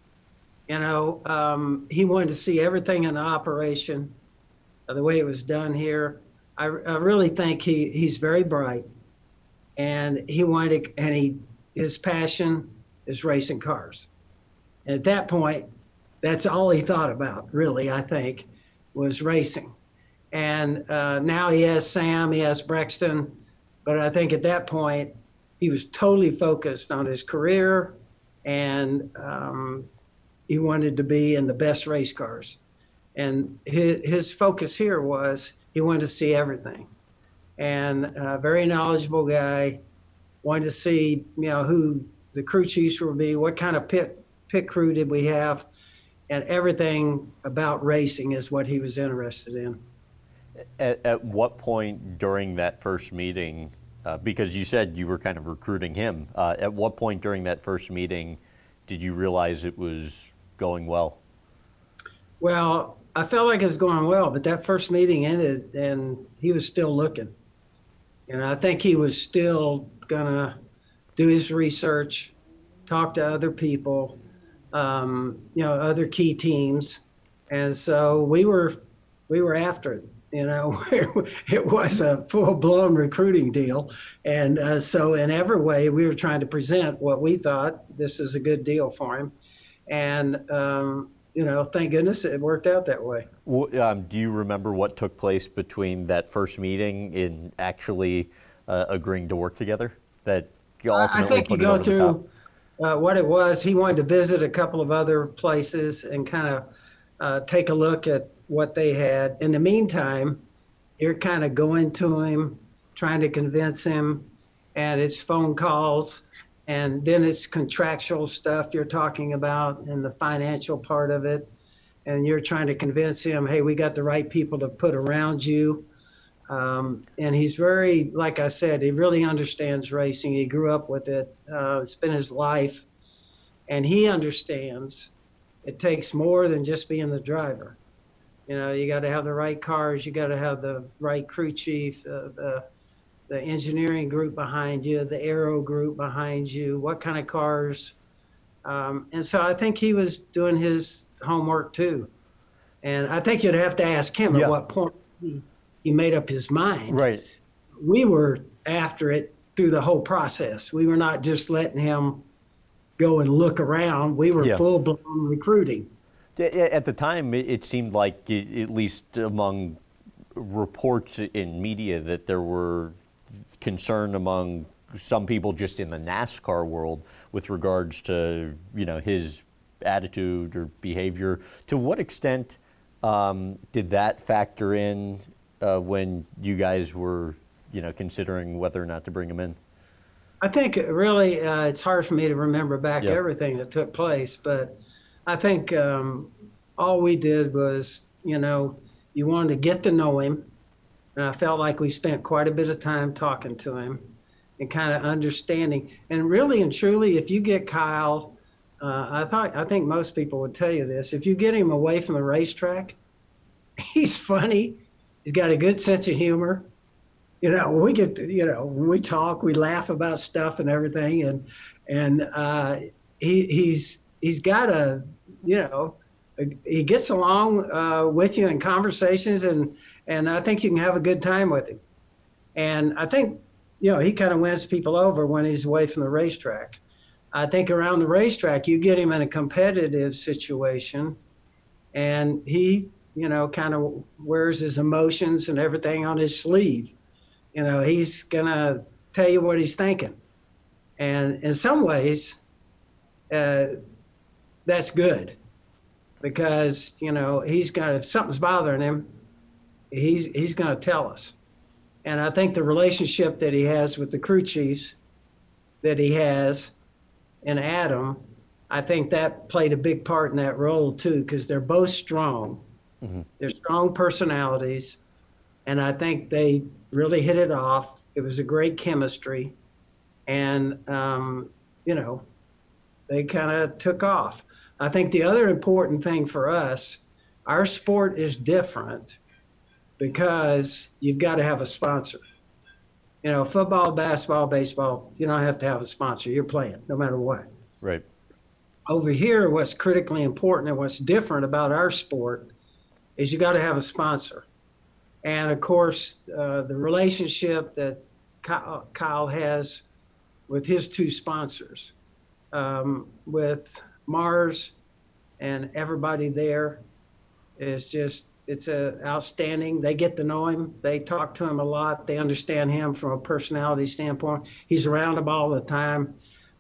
You know, um, he wanted to see everything in the operation uh, the way it was done here. I, I really think he, he's very bright, and he wanted and he his passion is racing cars. And at that point, that's all he thought about. Really, I think, was racing. And uh, now he has Sam, he has Brexton, but I think at that point he was totally focused on his career, and um, he wanted to be in the best race cars and his, his focus here was he wanted to see everything and a very knowledgeable guy wanted to see you know who the crew chiefs would be what kind of pit pit crew did we have and everything about racing is what he was interested in At, at what point during that first meeting, uh, because you said you were kind of recruiting him, uh, at what point during that first meeting did you realize it was going well? well i felt like it was going well but that first meeting ended and he was still looking and i think he was still gonna do his research, talk to other people, um, you know, other key teams, and so we were we were after it. You know, it was a full blown recruiting deal, and uh, so in every way we were trying to present what we thought this is a good deal for him, and um, you know, thank goodness it worked out that way. Um, do you remember what took place between that first meeting in actually uh, agreeing to work together? That ultimately I think you go through uh, what it was. He wanted to visit a couple of other places and kind of uh, take a look at what they had. In the meantime, you're kind of going to him, trying to convince him, and it's phone calls, and then it's contractual stuff you're talking about and the financial part of it. And you're trying to convince him, hey, we got the right people to put around you. Um, and he's very, like I said, he really understands racing. He grew up with it, uh, it's his life. And he understands it takes more than just being the driver. You know, you got to have the right cars, you got to have the right crew chief, uh, the the engineering group behind you, the aero group behind you, what kind of cars. Um, and so I think he was doing his homework too. And I think you'd have to ask him yeah. at what point he, he made up his mind. Right. We were after it through the whole process. We were not just letting him go and look around. We were yeah. full blown recruiting. At the time, it seemed like, at least among reports in media, that there were concern among some people just in the NASCAR world with regards to you know his attitude or behavior. To what extent um, did that factor in uh, when you guys were you know considering whether or not to bring him in? I think really uh, it's hard for me to remember back yep. everything that took place, but I think um, all we did was, you know, you wanted to get to know him. And I felt like we spent quite a bit of time talking to him and kind of understanding. And really and truly, if you get Kyle, uh, I thought I think most people would tell you this. If you get him away from the racetrack, he's funny. He's got a good sense of humor you know, we get, you know, we talk, we laugh about stuff and everything, and and uh, he he's he's got a, you know, he gets along uh, with you in conversations, and and I think you can have a good time with him. And I think, you know, he kind of wins people over when he's away from the racetrack. I think around the racetrack, you get him in a competitive situation, and he, you know, kind of wears his emotions and everything on his sleeve you know, he's going to tell you what he's thinking. And in some ways, uh, that's good because, you know, he's got, if something's bothering him, he's, he's going to tell us. And I think the relationship that he has with the crew chiefs that he has and Adam, I think that played a big part in that role too, because they're both strong. Mm-hmm. They're strong personalities. And I think they really hit it off. It was a great chemistry, and um, you know, they kind of took off. I think the other important thing for us, our sport is different because you've got to have a sponsor. You know, football, basketball, baseball, you don't have to have a sponsor. You're playing no matter what. Right. Over here, what's critically important and what's different about our sport is you got to have a sponsor. And of course, uh, the relationship that Kyle has with his two sponsors, um, with Mars and everybody there, is just it's a outstanding. They get to know him. They talk to him a lot. They understand him from a personality standpoint. He's around them all the time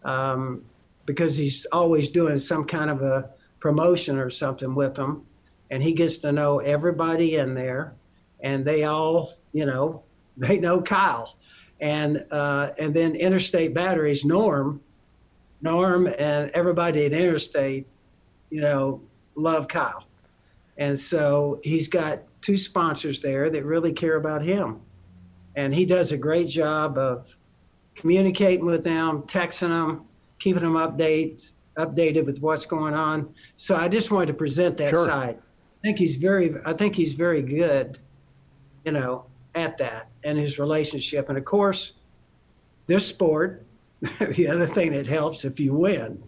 um, because he's always doing some kind of a promotion or something with them, and he gets to know everybody in there and they all, you know, they know Kyle. And uh, and then Interstate Batteries, Norm, Norm, and everybody at Interstate, you know, love Kyle. And so he's got two sponsors there that really care about him. And he does a great job of communicating with them, texting them, keeping them updated, updated with what's going on. So I just wanted to present that sure. side. I think he's very I think he's very good you know, at that and his relationship. And of course, this sport, the other thing that helps if you win.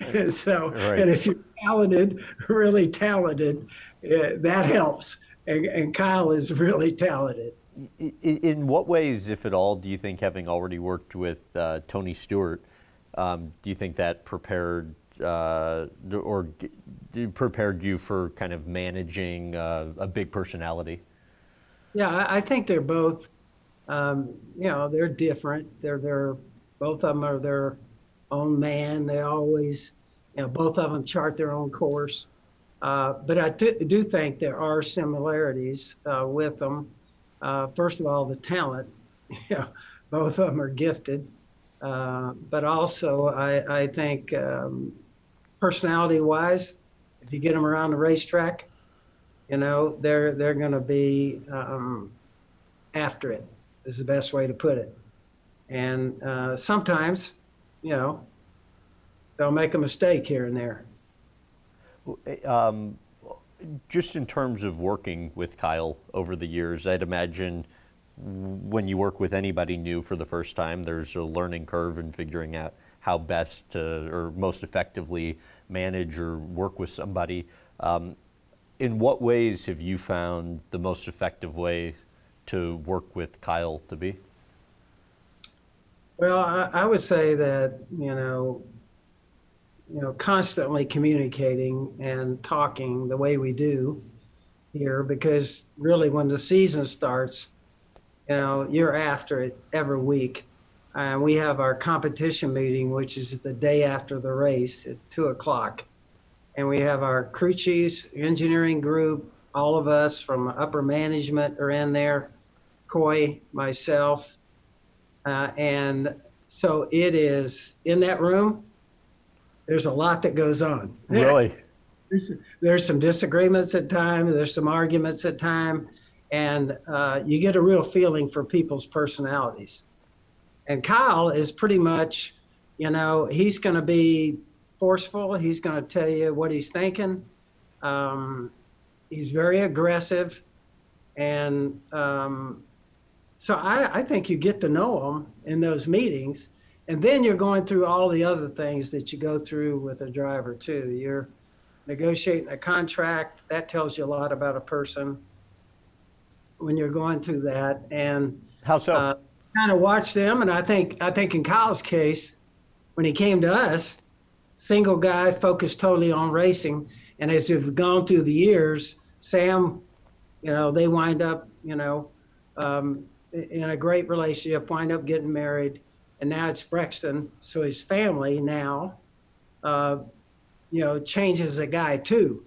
and so, Right. and if you're talented, really talented, uh, that helps. And, and Kyle is really talented. In what ways, if at all, do you think, having already worked with uh, Tony Stewart, um, do you think that prepared uh, or prepared you for kind of managing uh, a big personality? Yeah, I, think they're both, um, you know, they're different. They're they're both of them are their own man. They always, you know, both of them chart their own course. Uh, but I do, think there are similarities uh, with them. Uh, first of all, the talent. Yeah, both of them are gifted. Uh, but also, I, I think um, personality-wise, if you get them around the racetrack, you know they're they're going to be um, after it is the best way to put it. And uh, sometimes you know they'll make a mistake here and there. Um, just in terms of working with Kyle over the years, I'd imagine when you work with anybody new for the first time, there's a learning curve in figuring out how best to or most effectively manage or work with somebody. Um, in what ways have you found the most effective way to work with Kyle to be? well I, I would say that you know you know constantly communicating and talking the way we do here because really when the season starts you know you're after it every week and we have our competition meeting which is the day after the race at two o'clock. And we have our crew chiefs engineering group all of us from upper management are in there coy myself uh, and so it is in that room there's a lot that goes on. Really? there's, there's some disagreements at times there's some arguments at time and uh, you get a real feeling for people's personalities and kyle is pretty much you know he's going to be forceful. He's going to tell you what he's thinking. Um, he's very aggressive. And um, so I, I think you get to know him in those meetings. And then you're going through all the other things that you go through with a driver too. You're negotiating a contract. That tells you a lot about a person when you're going through that. And How so? uh, kind of watch them and i think i think in kyle's case when he came to us single guy focused totally on racing. And as we've gone through the years sam you know they wind up you know um, in a great relationship wind up getting married and now it's brexton. So his family now uh, you know changes a guy too.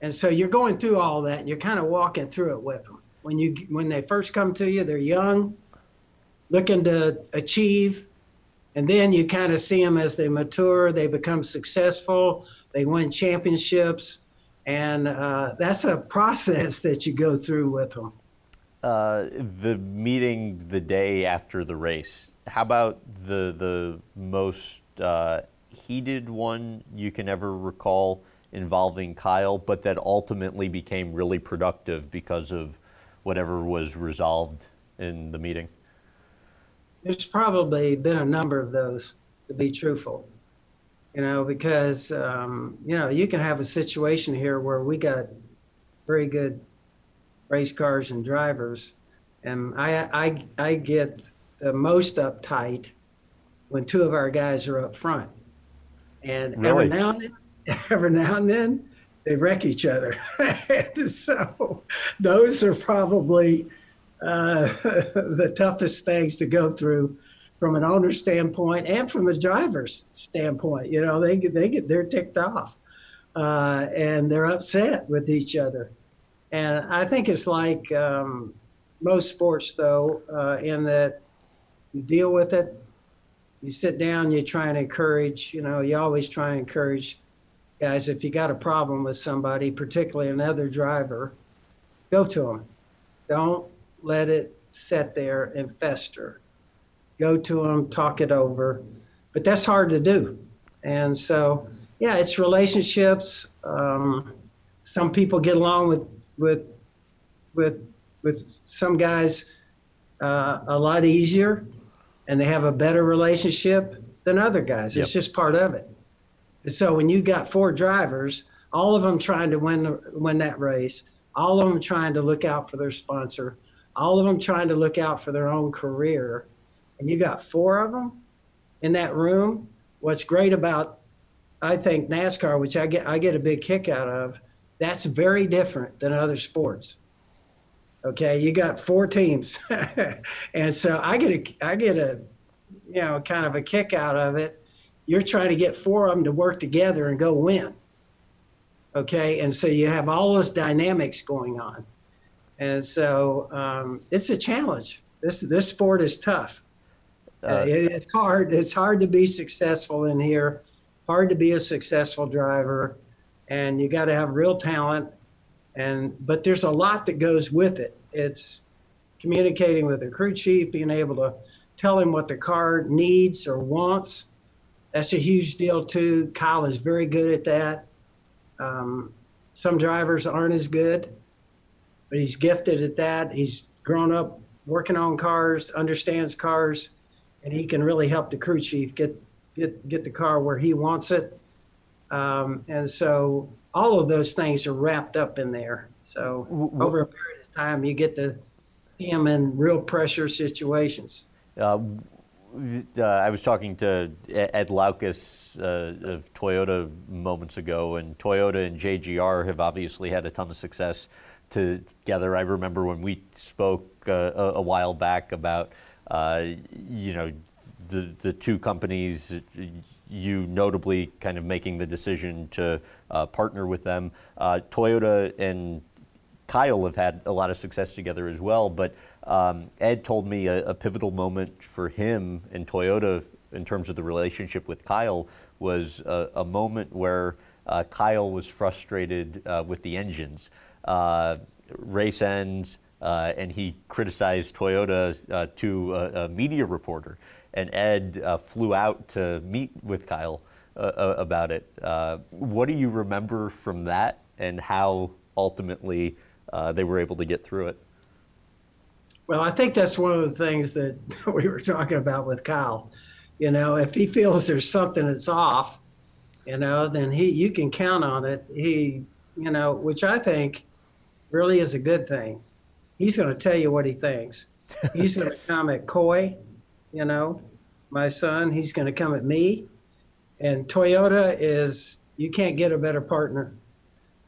And so you're going through all that and you're kind of walking through it with them. When you when they first come to you they're young looking to achieve and then you kind of see them as they mature they become successful they win championships and uh, that's a process that you go through with them uh, the meeting the day after the race. How about the the most uh, heated one you can ever recall involving Kyle, but that ultimately became really productive because of whatever was resolved in the meeting? There's probably been a number of those to be truthful you know because um, you know you can have a situation here where we got very good race cars and drivers and i i, I get the most uptight when two of our guys are up front. And every now and then every now and then they wreck each other. So those are probably uh, the toughest things to go through from an owner's standpoint and from a driver's standpoint. You know, they get, they get they're ticked off uh, and they're upset with each other. And I think it's like um, most sports, though, uh, in that you deal with it, you sit down, you try and encourage. You know, you always try and encourage guys if you got a problem with somebody, particularly another driver, go to them. Don't let it sit there and fester. Go to them, talk it over. But that's hard to do. And so, yeah, it's relationships. Um, some people get along with with with with some guys uh, a lot easier and they have a better relationship than other guys. It's just part of it. And so when you got four drivers, all of them trying to win the, win that race, all of them trying to look out for their sponsor, all of them trying to look out for their own career, and you got four of them in that room. What's great about I think NASCAR, which I get I get a big kick out of, that's very different than other sports. Okay, you got four teams, and so I get a I get a you know kind of a kick out of it. You're trying to get four of them to work together and go win. Okay, and so you have all those dynamics going on, and so um, it's a challenge. This this sport is tough. Uh, it, it's hard. It's hard to be successful in here. Hard to be a successful driver, and you got to have real talent. And but there's a lot that goes with it. It's communicating with the crew chief, being able to tell him what the car needs or wants. That's a huge deal too. Kyle is very good at that. Um, some drivers aren't as good, but he's gifted at that. He's grown up working on cars, understands cars, and he can really help the crew chief get get get the car where he wants it. Um, and so all of those things are wrapped up in there. So over a period of time, you get to see him in real pressure situations. Uh, uh, I was talking to Ed Laukus uh, of Toyota moments ago, and Toyota and JGR have obviously had a ton of success together. I remember when we spoke uh, a, a, while back about, uh, you know, the the two companies. You notably kind of making the decision to uh, partner with them. Toyota and Kyle have had a lot of success together as well, but um, Ed told me a, a, pivotal moment for him and Toyota in terms of the relationship with Kyle was a, a moment where uh, Kyle was frustrated uh, with the engines. Uh, race ends, uh, and he criticized Toyota uh, to a, a, media reporter. And Ed flew out to meet with Kyle about it. what do you remember from that, and how ultimately they were able to get through it? Well, I think that's one of the things that we were talking about with Kyle. You know, if he feels there's something that's off, you know, then he you can count on it. He, you know, which I think really is a good thing. He's going to tell you what he thinks. He's going to come at Coy, you know, my son. He's going to come at me. And Toyota is you can't get a better partner.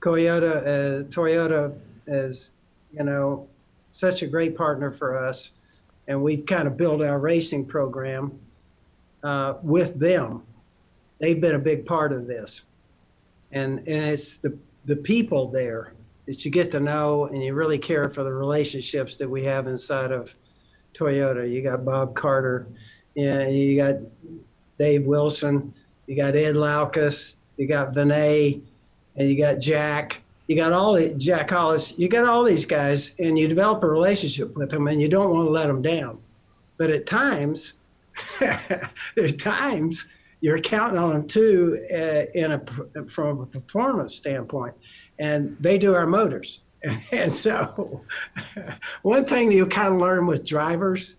Toyota, uh, Toyota is, you know, such a great partner for us, and we've kind of built our racing program uh, with them. They've been a big part of this, and and it's the the people there that you get to know, and you really care for the relationships that we have inside of Toyota. You got Bob Carter, yeah, you got Dave Wilson, you got Ed Laukus, you got Vinay, and you got Jack you got all the Jack Hollis, you got all these guys, and you develop a relationship with them, and you don't want to let them down. But at times, there's times you're counting on them too, uh, in a from a performance standpoint, and they do our motors. And so, one thing you kind of learn with drivers,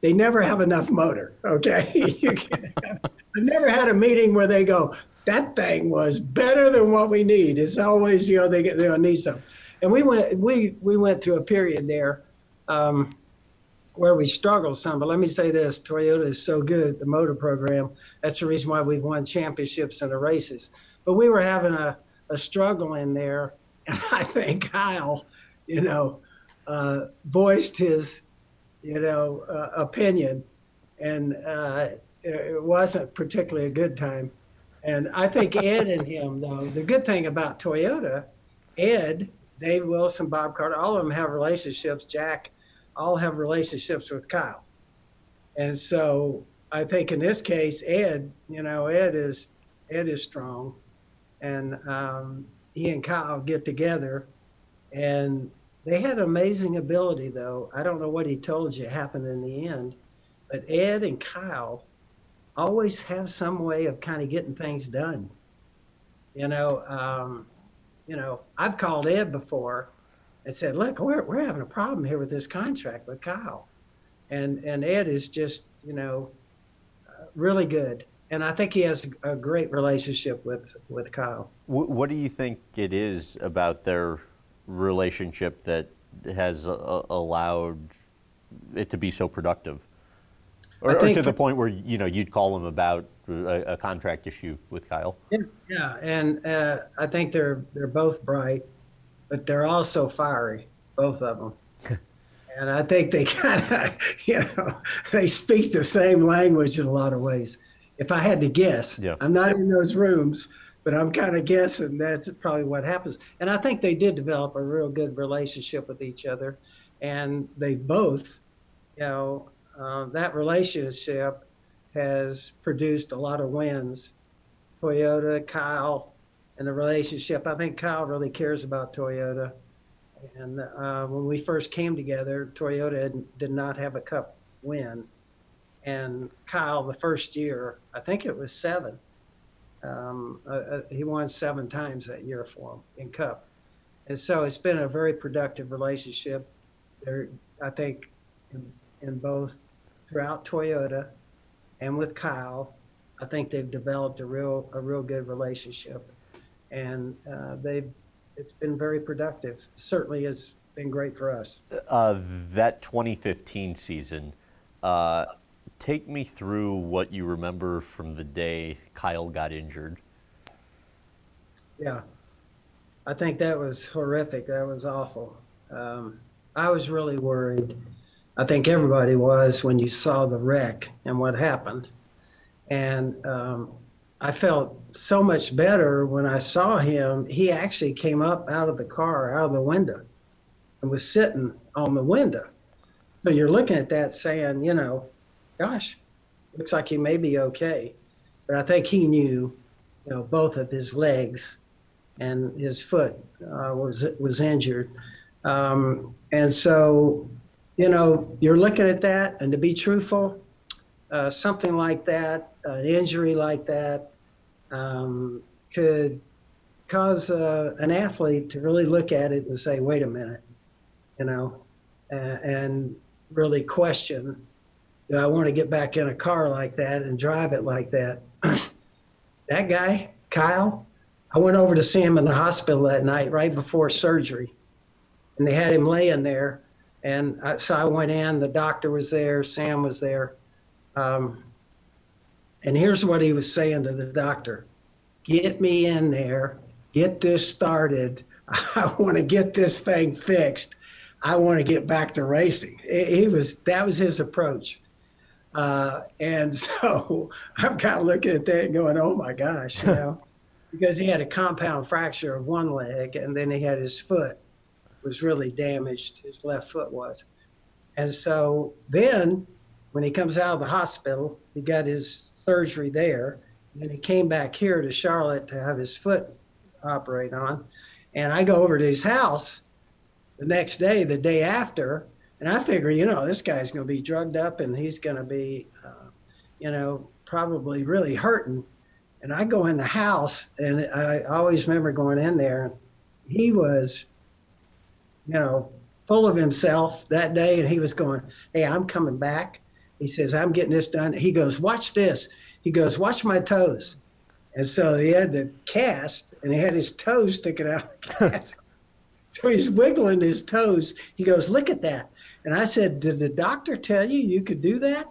they never have enough motor. Okay, I never had a meeting where they go, that thing was better than what we need. It's always, you know, they get they need some. And we went we we went through a period there um, where we struggled some. But let me say this: Toyota is so good at the motor program. That's the reason why we've won championships in the races. But we were having a, a struggle in there, and I think Kyle, you know, uh, voiced his, you know, uh, opinion, and uh, it wasn't particularly a good time. And I think Ed and him, though, the good thing about Toyota, Ed, Dave Wilson, Bob Carter, all of them have relationships. Jack, all have relationships with Kyle. And so I think in this case, Ed, you know, Ed is Ed is strong, and um, he and Kyle get together, and they had amazing ability. Though I don't know what he told you happened in the end, but Ed and Kyle always have some way of kind of getting things done. You know, um, you know, I've called Ed before and said, "Look, we're we're having a problem here with this contract with Kyle," and and Ed is just you know, uh, really good. And I think he has a great relationship with, with Kyle. What do you think it is about their relationship that has uh, allowed it to be so productive? Or, or to the point where you know you'd call him about a, a contract issue with Kyle. Yeah, yeah, and uh, I think they're they're both bright, but they're also fiery, both of them. and I think they kind of, you know, they speak the same language in a lot of ways. If I had to guess, yeah. I'm not in those rooms, but I'm kind of guessing that's probably what happens. And I think they did develop a real good relationship with each other, and they both, you know, uh, that relationship has produced a lot of wins. Toyota, Kyle, and the relationship. I think Kyle really cares about Toyota. And uh, when we first came together, Toyota did not have a cup win. And Kyle, the first year, I think it was seven. Um, uh, uh he won seven times that year for him in cup. And so it's been a very productive relationship. There, I think, in, in both throughout Toyota and with Kyle, I think they've developed a real a real good relationship, and uh, they've it's been very productive. Certainly, has been great for us. Uh, that 2015 season, uh, take me through what you remember from the day Kyle got injured. Yeah, I think that was horrific. That was awful. Um, I was really worried. I think everybody was when you saw the wreck and what happened. And um, I felt so much better when I saw him. He actually came up out of the car, out of the window, and was sitting on the window. So you're looking at that saying, you know, gosh, looks like he may be okay. But I think he knew, you know, both of his legs and his foot uh, was was injured. Um, and so you know, you're looking at that, and to be truthful, uh, something like that, an injury like that, um, could cause uh, an athlete to really look at it and say, wait a minute, you know, and really question, do I want to get back in a car like that and drive it like that? that guy, Kyle, I went over to see him in the hospital that night right before surgery, and they had him laying there and I, so I went in, the doctor was there, Sam was there. Um, and here's what he was saying to the doctor Get me in there, get this started. I want to get this thing fixed. I want to get back to racing. He was that was his approach. Uh, and so I'm kind of looking at that and going, oh my gosh, you know, because he had a compound fracture of one leg and then he had his foot was really damaged. His left foot was. And so then when he comes out of the hospital, he got his surgery there. And he came back here to Charlotte to have his foot operate on. And I go over to his house the next day, the day after, and I figure, you know, this guy's going to be drugged up and he's going to be, uh, you know, probably really hurting. And I go in the house, and I always remember going in there. He was you know, full of himself that day, and he was going, "Hey, I'm coming back." He says, "I'm getting this done." He goes, "Watch this." He goes, "Watch my toes." And so he had the cast, and he had his toes sticking out so he's wiggling his toes. He goes, "Look at that." And I said, "Did the doctor tell you you could do that?"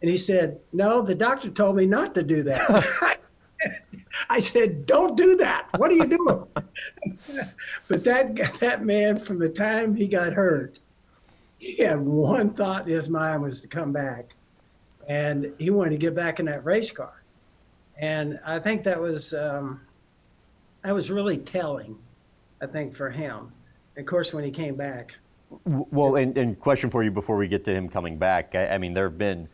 And he said, "No, the doctor told me not to do that." I said, "Don't do that. What are you doing?" but that that man, from the time he got hurt, he had one thought in his mind was to come back, and he wanted to get back in that race car. And I think that was um, that was really telling. I think for him. of course, when he came back. Well, and, and question for you before we get to him coming back. I, I mean, there have been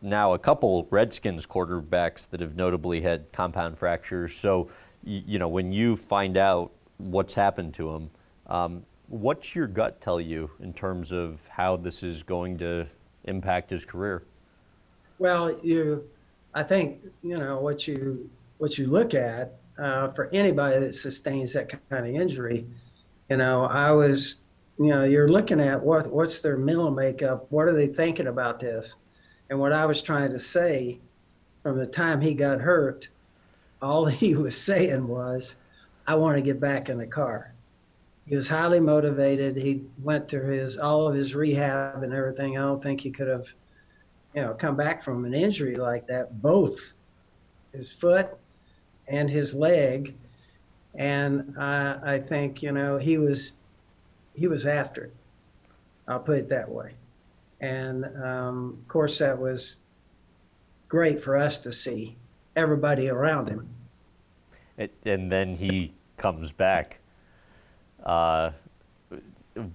now a couple Redskins quarterbacks that have notably had compound fractures. So, you, you know, when you find out what's happened to him, um, what's your gut tell you in terms of how this is going to impact his career? Well, you, I think you know what you what you look at uh, for anybody that sustains that kind of injury. You know, I was, you know, you're looking at what what's their mental makeup. What are they thinking about this? And what I was trying to say from the time he got hurt, all he was saying was, I want to get back in the car. He was highly motivated. He went to his all of his rehab and everything. I don't think he could have, you know, come back from an injury like that, both his foot and his leg. And I, I think, you know, he was he was after it. I'll put it that way. And um, of course, that was great for us to see everybody around him. And then he comes back. Uh,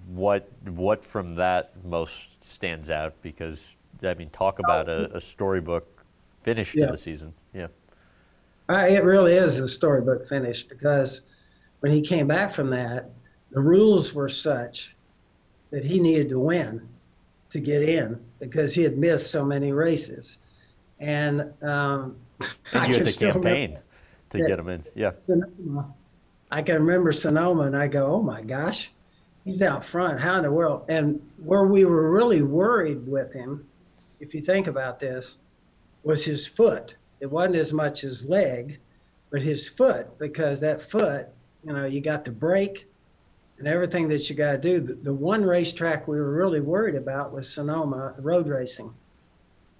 what what from that most stands out? Because I mean, talk about a, a storybook finish yeah. to the season. Yeah, uh, it really is a storybook finish because when he came back from that, the rules were such that he needed to win to get in because he had missed so many races. And, um, and you had to campaign to get him in. Yeah. I can remember Sonoma and I go, oh my gosh, he's out front. How in the world? And where we were really worried with him, if you think about this, was his foot. It wasn't as much his leg, but his foot, because that foot, you know, you got the brake and everything that you got to do. The, the, one racetrack we were really worried about was Sonoma road racing,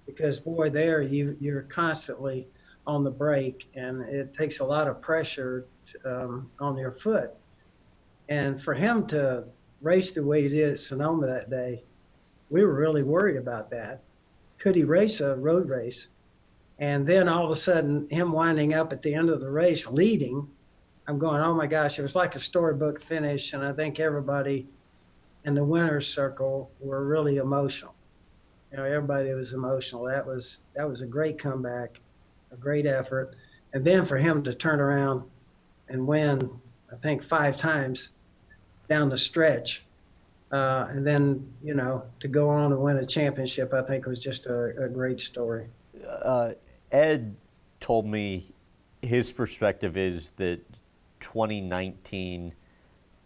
because boy, there you you're constantly on the brake, and it takes a lot of pressure um, on their foot. And for him to race the way he did at Sonoma that day, we were really worried about that. Could he race a road race? And then all of a sudden, him winding up at the end of the race leading I'm going, oh my gosh, it was like a storybook finish. And I think everybody in the winner's circle were really emotional. You know, everybody was emotional. That was that was a great comeback, a great effort. And then for him to turn around and win, I think five times down the stretch. Uh, and then, you know, to go on and win a championship, I think was just a, a great story. Uh, Ed told me his perspective is that 2019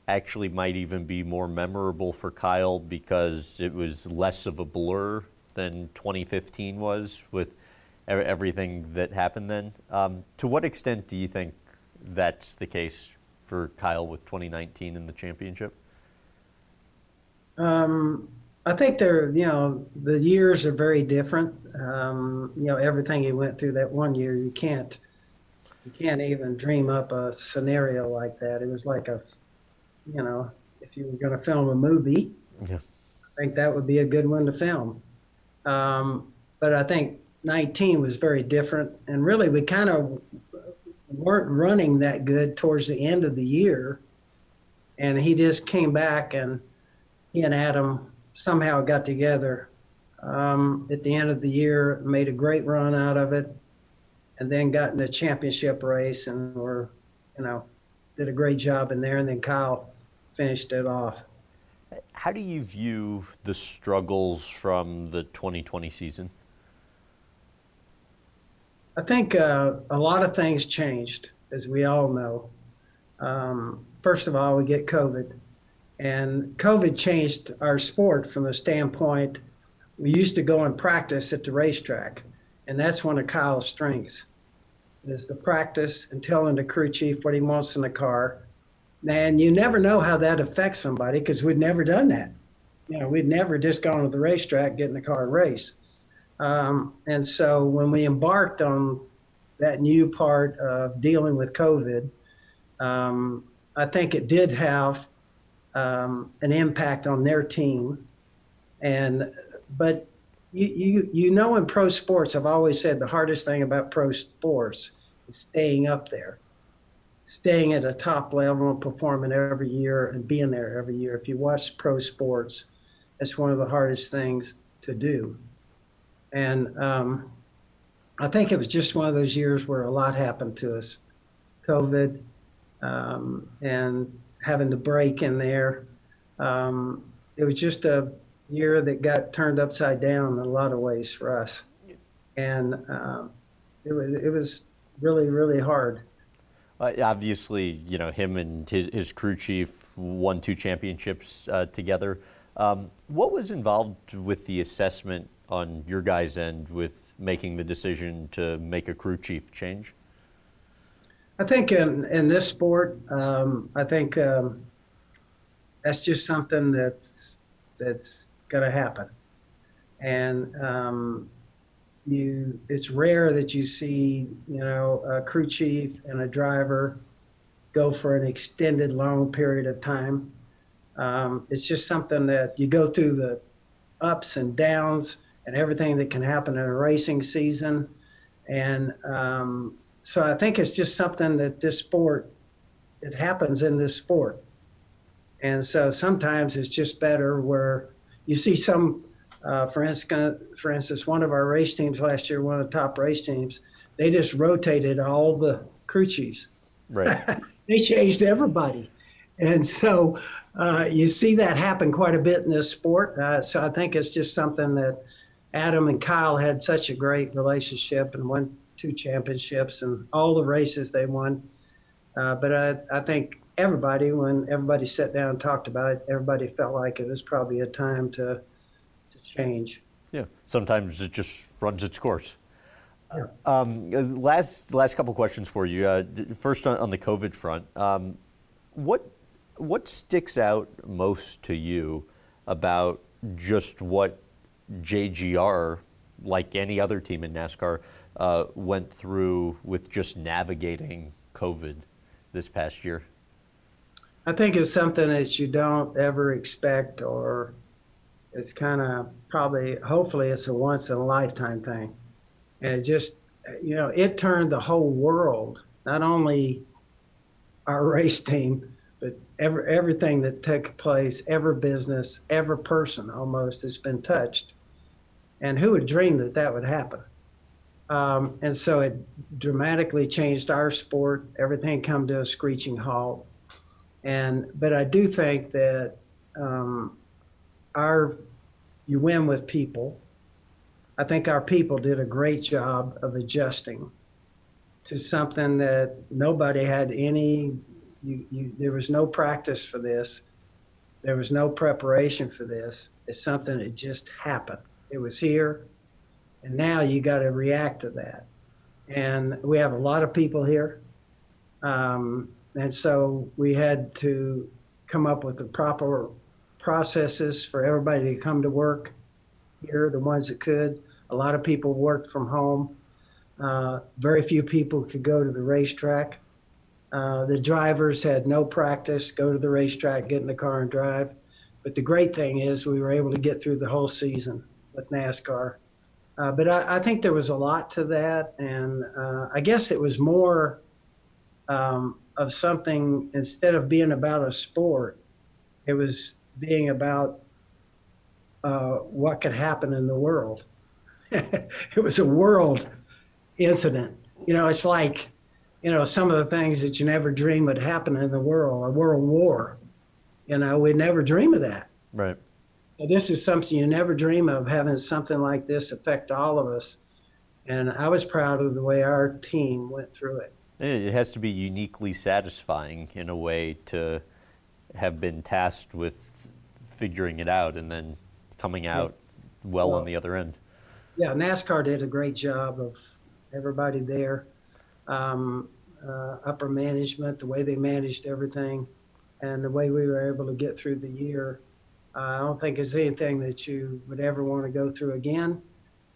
actually might even be more memorable for Kyle because it was less of a blur than 2015 was with everything that happened then. Um, to what extent do you think that's the case for Kyle with 2019 in the championship? Um, I think they're, you know, the years are very different. Um, you know, everything he went through that one year, you can't you can't even dream up a scenario like that. It was like a, you know, if you were going to film a movie, yeah. I think that would be a good one to film. Um, but I think 19 was very different, and really we kind of weren't running that good towards the end of the year, and he just came back and he and Adam somehow got together um, at the end of the year, made a great run out of it and then got in the championship race and were, you know, did a great job in there. And then Kyle finished it off. How do you view the struggles from the 2020 season? I think uh, a lot of things changed, as we all know. Um, first of all, we get COVID, and COVID changed our sport from the standpoint we used to go and practice at the racetrack, and that's one of Kyle's strengths is the practice and telling the crew chief what he wants in the car. And you never know how that affects somebody because we'd never done that. You know, we'd never just gone to the racetrack, get in the car and race. Um, and so when we embarked on that new part of dealing with COVID, um, I think it did have um, an impact on their team. And but you, you you know in pro sports, I've always said the hardest thing about pro sports is staying up there, staying at a top level and performing every year and being there every year. If you watch pro sports, it's one of the hardest things to do. And um, I think it was just one of those years where a lot happened to us, COVID, um, and having to break in there. Um, it was just a year that got turned upside down in a lot of ways for us, and uh, it was it was really really hard. Uh, obviously, you know him and his, his crew chief won two championships uh, together. Um, what was involved with the assessment on your guys' end with making the decision to make a crew chief change? I think in, in this sport, um, I think um, that's just something that's that's going to happen, and um, you it's rare that you see you know a crew chief and a driver go for an extended long period of time. Um, it's just something that you go through the ups and downs and everything that can happen in a racing season, and um, so I think it's just something that this sport it happens in this sport, and so sometimes it's just better where you see some uh, for instance, for instance, one of our race teams last year, one of the top race teams, they just rotated all the crew chiefs. Right. they changed everybody, and so uh, you see that happen quite a bit in this sport. Uh, so I think it's just something that Adam and Kyle had such a great relationship and won two championships and all the races they won. Uh, but I, I think everybody, when everybody sat down and talked about it, everybody felt like it was probably a time to to change. Yeah, sometimes it just runs its course. Yeah. Um, last last couple questions for you. Uh, first on, on, the COVID front, um, what what sticks out most to you about just what JGR, like any other team in NASCAR, uh, went through with just navigating COVID this past year? I think it's something that you don't ever expect or it's kind of probably hopefully it's a once in a lifetime thing and it just you know it turned the whole world not only our race team but every, everything that took place every business every person almost has been touched and who would dream that that would happen um, and so it dramatically changed our sport everything come to a screeching halt and but i do think that um, our you win with people. I think our people did a great job of adjusting to something that nobody had any. You, you, there was no practice for this. There was no preparation for this. It's something that just happened. It was here, and now you got to react to that. And we have a lot of people here, um, and so we had to come up with the proper processes for everybody to come to work here, the ones that could. A lot of people worked from home. Uh, very few people could go to the racetrack. Uh, the drivers had no practice, go to the racetrack, get in the car and drive. But the great thing is we were able to get through the whole season with NASCAR. Uh, but I, I, think there was a lot to that. And uh, I guess it was more um, of something, instead of being about a sport, it was being about uh, what could happen in the world. it was a world incident. You know, it's like, you know, some of the things that you never dream would happen in the world, a world war. You know, we'd never dream of that. Right. This is something you never dream of having something like this affect all of us. And I was proud of the way our team went through it. It has to be uniquely satisfying in a way to have been tasked with figuring it out and then coming out well, well, on the other end. Yeah, NASCAR did a great job of everybody there, um, uh, upper management, the way they managed everything, and the way we were able to get through the year. I don't think it's anything that you would ever want to go through again.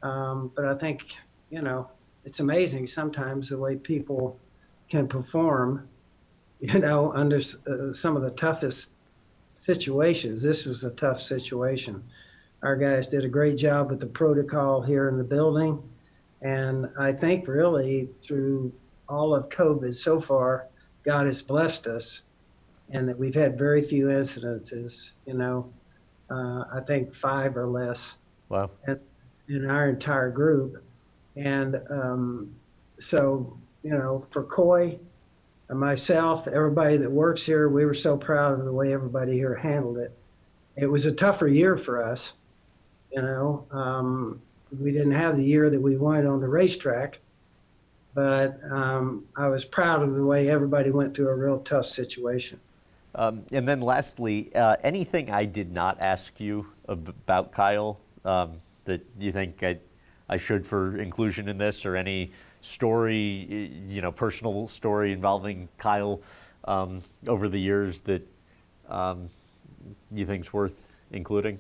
Um, but I think, you know, it's amazing sometimes the way people can perform, you know, under uh, some of the toughest situations. This was a tough situation. Our guys did a great job with the protocol here in the building. And I think really through all of COVID so far, God has blessed us and that we've had very few incidences, you know, uh, I think five or less. Wow. In, in our entire group. And um, so, you know, for Coy, and myself, everybody that works here, we were so proud of the way everybody here handled it. It was a tougher year for us. You know, um, we didn't have the year that we wanted on the racetrack, but um, I was proud of the way everybody went through a real tough situation. Um, and then lastly, uh, anything I did not ask you about Kyle um, that you think I, I should for inclusion in this, or any story, you know, personal story involving Kyle um, over the years that um, you think's worth including?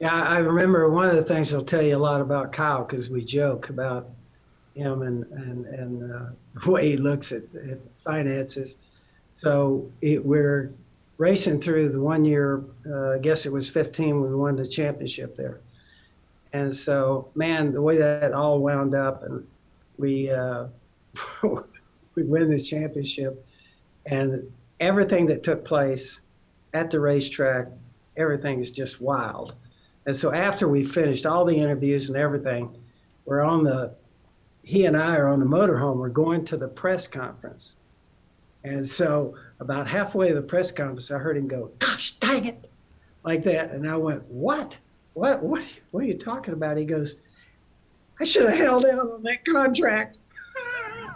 Yeah, I remember one of the things I'll tell you a lot about Kyle because we joke about him and and and uh, the way he looks at, at finances. So it, we're racing through the one year. Uh, I guess it was 15 we won the championship there, and so man, the way that all wound up, and we uh, we win this championship, and everything that took place at the racetrack, everything is just wild. And so after we finished all the interviews and everything, we're on the, he and I are on the motorhome. We're going to the press conference. And so about halfway to the press conference, I heard him go, gosh, dang it, like that. And I went, what? What, what, what are you talking about? He goes, I should have held out on that contract.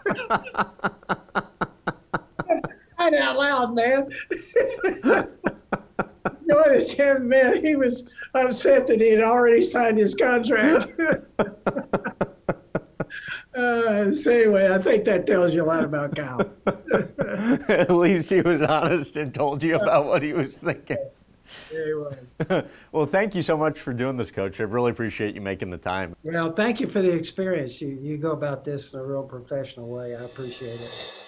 Right out loud, man. Notice him, man. He was upset that he had already signed his contract. uh, so anyway, I think that tells you a lot about Kyle. At least he was honest and told you about what he was thinking. There he was. well, thank you so much for doing this, Coach. I really appreciate you making the time. Well, thank you for the experience. You, you go about this in a real professional way. I appreciate it.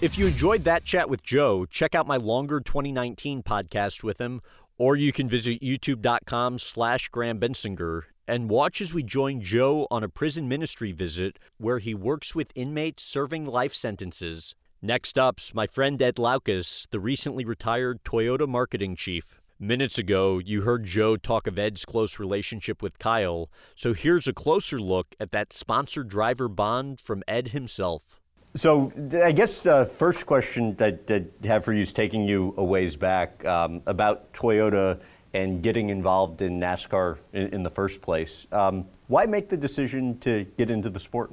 If you enjoyed that chat with Joe, check out my longer 2019 podcast with him, or you can visit youtube.com slash Graham Bensinger and watch as we join Joe on a prison ministry visit where he works with inmates serving life sentences. Next up's my friend Ed Laukes, the recently retired Toyota marketing chief. Minutes ago, you heard Joe talk of Ed's close relationship with Kyle, so here's a closer look at that sponsor driver bond from Ed himself. So I guess uh, first question that, that I have for you is taking you a ways back um, about Toyota and getting involved in NASCAR in, in the first place. Um, why make the decision to get into the sport?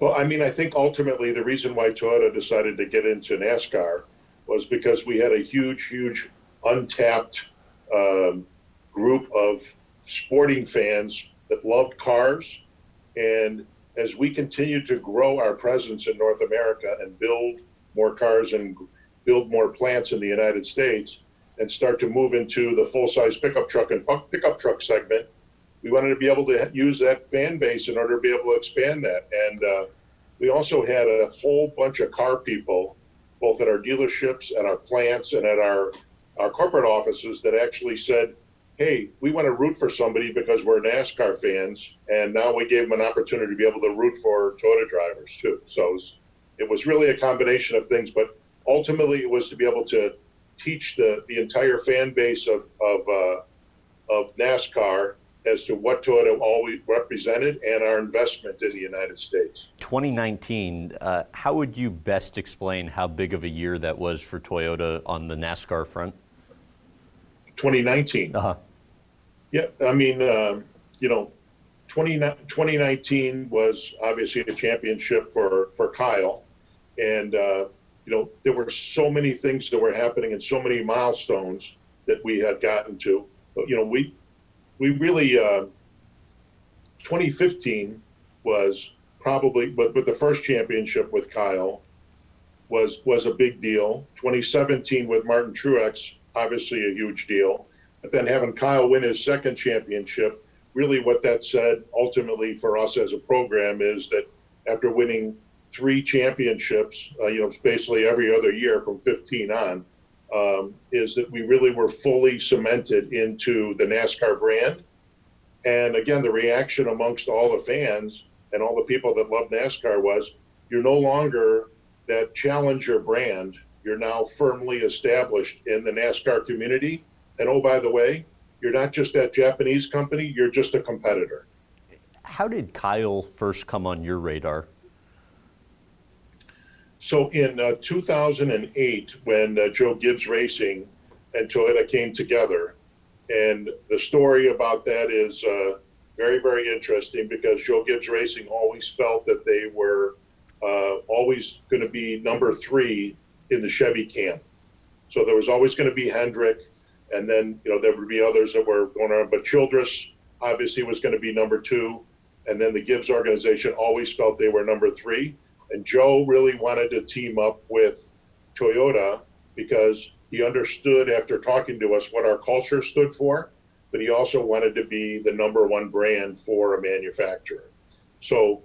Well, I mean, I think ultimately the reason why Toyota decided to get into NASCAR was because we had a huge, huge untapped um, group of sporting fans that loved cars and as we continue to grow our presence in North America and build more cars and build more plants in the United States and start to move into the full size pickup truck and pickup truck segment, we wanted to be able to use that fan base in order to be able to expand that. And uh, we also had a whole bunch of car people, both at our dealerships, at our plants, and at our, our corporate offices that actually said, hey, we want to root for somebody because we're NASCAR fans, and now we gave them an opportunity to be able to root for Toyota drivers too. So it was, it was really a combination of things, but ultimately it was to be able to teach the, the entire fan base of of, uh, of NASCAR as to what Toyota always represented and our investment in the United States. 2019, uh, how would you best explain how big of a year that was for Toyota on the NASCAR front? 2019. Uh-huh. Yeah, I mean, um, you know, 20, 2019 was obviously a championship for for Kyle, and uh, you know there were so many things that were happening and so many milestones that we had gotten to. But you know, we we really uh, 2015 was probably, but but the first championship with Kyle was was a big deal. 2017 with Martin Truex obviously a huge deal. But then having Kyle win his second championship, really what that said ultimately for us as a program is that after winning three championships, uh, you know, basically every other year from 15 on, um, is that we really were fully cemented into the NASCAR brand. And again, the reaction amongst all the fans and all the people that love NASCAR was you're no longer that challenger brand you're now firmly established in the NASCAR community. And oh, by the way, you're not just that Japanese company, you're just a competitor. How did Kyle first come on your radar? So in uh, 2008, when uh, Joe Gibbs Racing and Toyota came together, and the story about that is uh, very, very interesting because Joe Gibbs Racing always felt that they were uh, always going to be number three in the Chevy camp. So there was always going to be Hendrick, and then you know there would be others that were going on. But Childress obviously was going to be number two, and then the Gibbs organization always felt they were number three. And Joe really wanted to team up with Toyota because he understood after talking to us what our culture stood for, but he also wanted to be the number one brand for a manufacturer. So,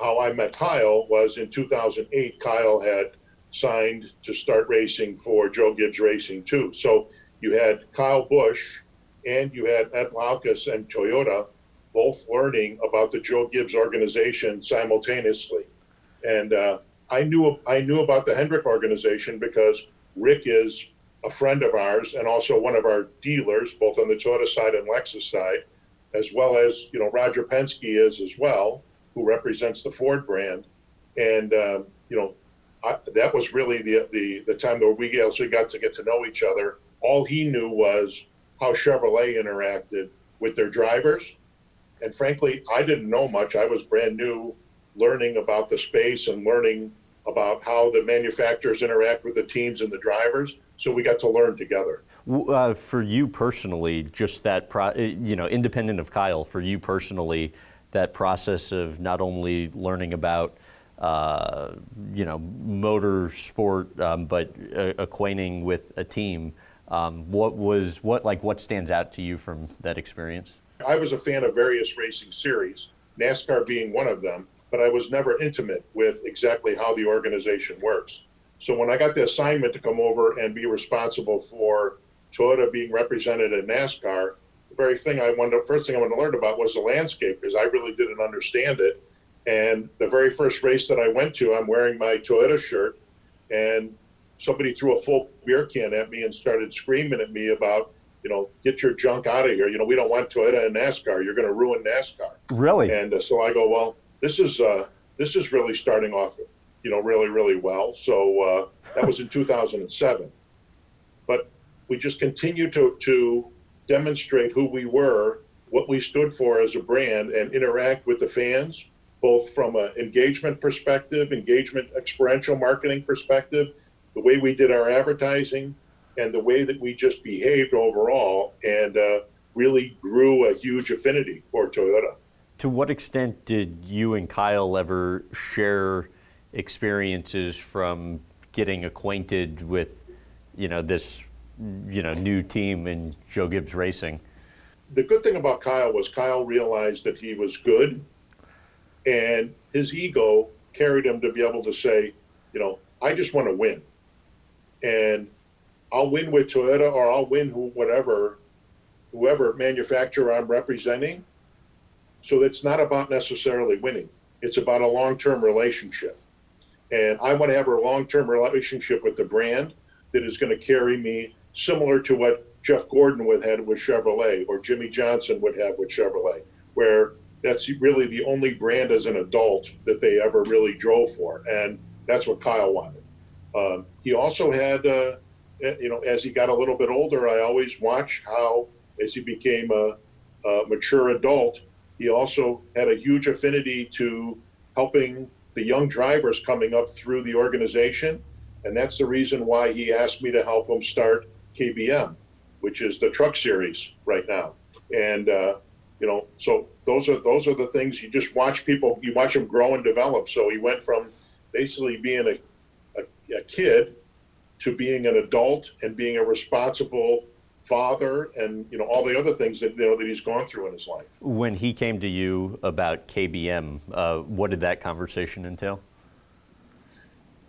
how I met Kyle was in 2008. Kyle had signed to start racing for Joe Gibbs Racing too. So you had Kyle Busch and you had Ed Laukes and Toyota both learning about the Joe Gibbs organization simultaneously. And uh, I knew I knew about the Hendrick organization because Rick is a friend of ours and also one of our dealers, both on the Toyota side and Lexus side, as well as you know Roger Penske is as well, who represents the Ford brand. And um, you know I, that was really the, the the time where we also got to get to know each other. All he knew was how Chevrolet interacted with their drivers, and frankly, I didn't know much. I was brand new, learning about the space and learning about how the manufacturers interact with the teams and the drivers. So we got to learn together. Uh, for you personally, just that, pro- uh, you know, independent of Kyle, for you personally, that process of not only learning about uh, you know, motor sport, um, but uh, acquainting with a team. Um, what was what like what stands out to you from that experience? I was a fan of various racing series, NASCAR being one of them, but I was never intimate with exactly how the organization works. So when I got the assignment to come over and be responsible for Toyota being represented in NASCAR, the very thing I wanted, first thing I wanted to learn about was the landscape because I really didn't understand it and the very first race that I went to, I'm wearing my Toyota shirt, and somebody threw a full beer can at me and started screaming at me about, you know, get your junk out of here. You know, we don't want Toyota in NASCAR. You're going to ruin NASCAR. Really? And uh, so I go, well, this is uh, this is really starting off, you know, really really well. So uh, that was in 2007, but we just continued to to demonstrate who we were, what we stood for as a brand, and interact with the fans both from an engagement perspective, engagement experiential marketing perspective, the way we did our advertising, and the way that we just behaved overall, and uh, really grew a huge affinity for Toyota. To what extent did you and Kyle ever share experiences from getting acquainted with, you know, this, you know, new team in Joe Gibbs Racing? The good thing about Kyle was Kyle realized that he was good and his ego carried him to be able to say, you know, I just want to win. And I'll win with Toyota or I'll win who, whatever, whoever manufacturer I'm representing. So it's not about necessarily winning. It's about a long-term relationship. And I want to have a long-term relationship with the brand that is going to carry me similar to what Jeff Gordon would have with Chevrolet or Jimmie Johnson would have with Chevrolet, where that's really the only brand as an adult that they ever really drove for, and that's what Kyle wanted. Um, he also had, uh, eh, you know, as he got a little bit older, I always watched how, as he became a, a mature adult, he also had a huge affinity to helping the young drivers coming up through the organization, and that's the reason why he asked me to help him start KBM, which is the truck series right now, and. Uh, you know, so those are those are the things you just watch people, you watch them grow and develop. So he went from basically being a, a, a kid to being an adult and being a responsible father and you know all the other things that you know that he's gone through in his life. When he came to you about KBM, uh, what did that conversation entail?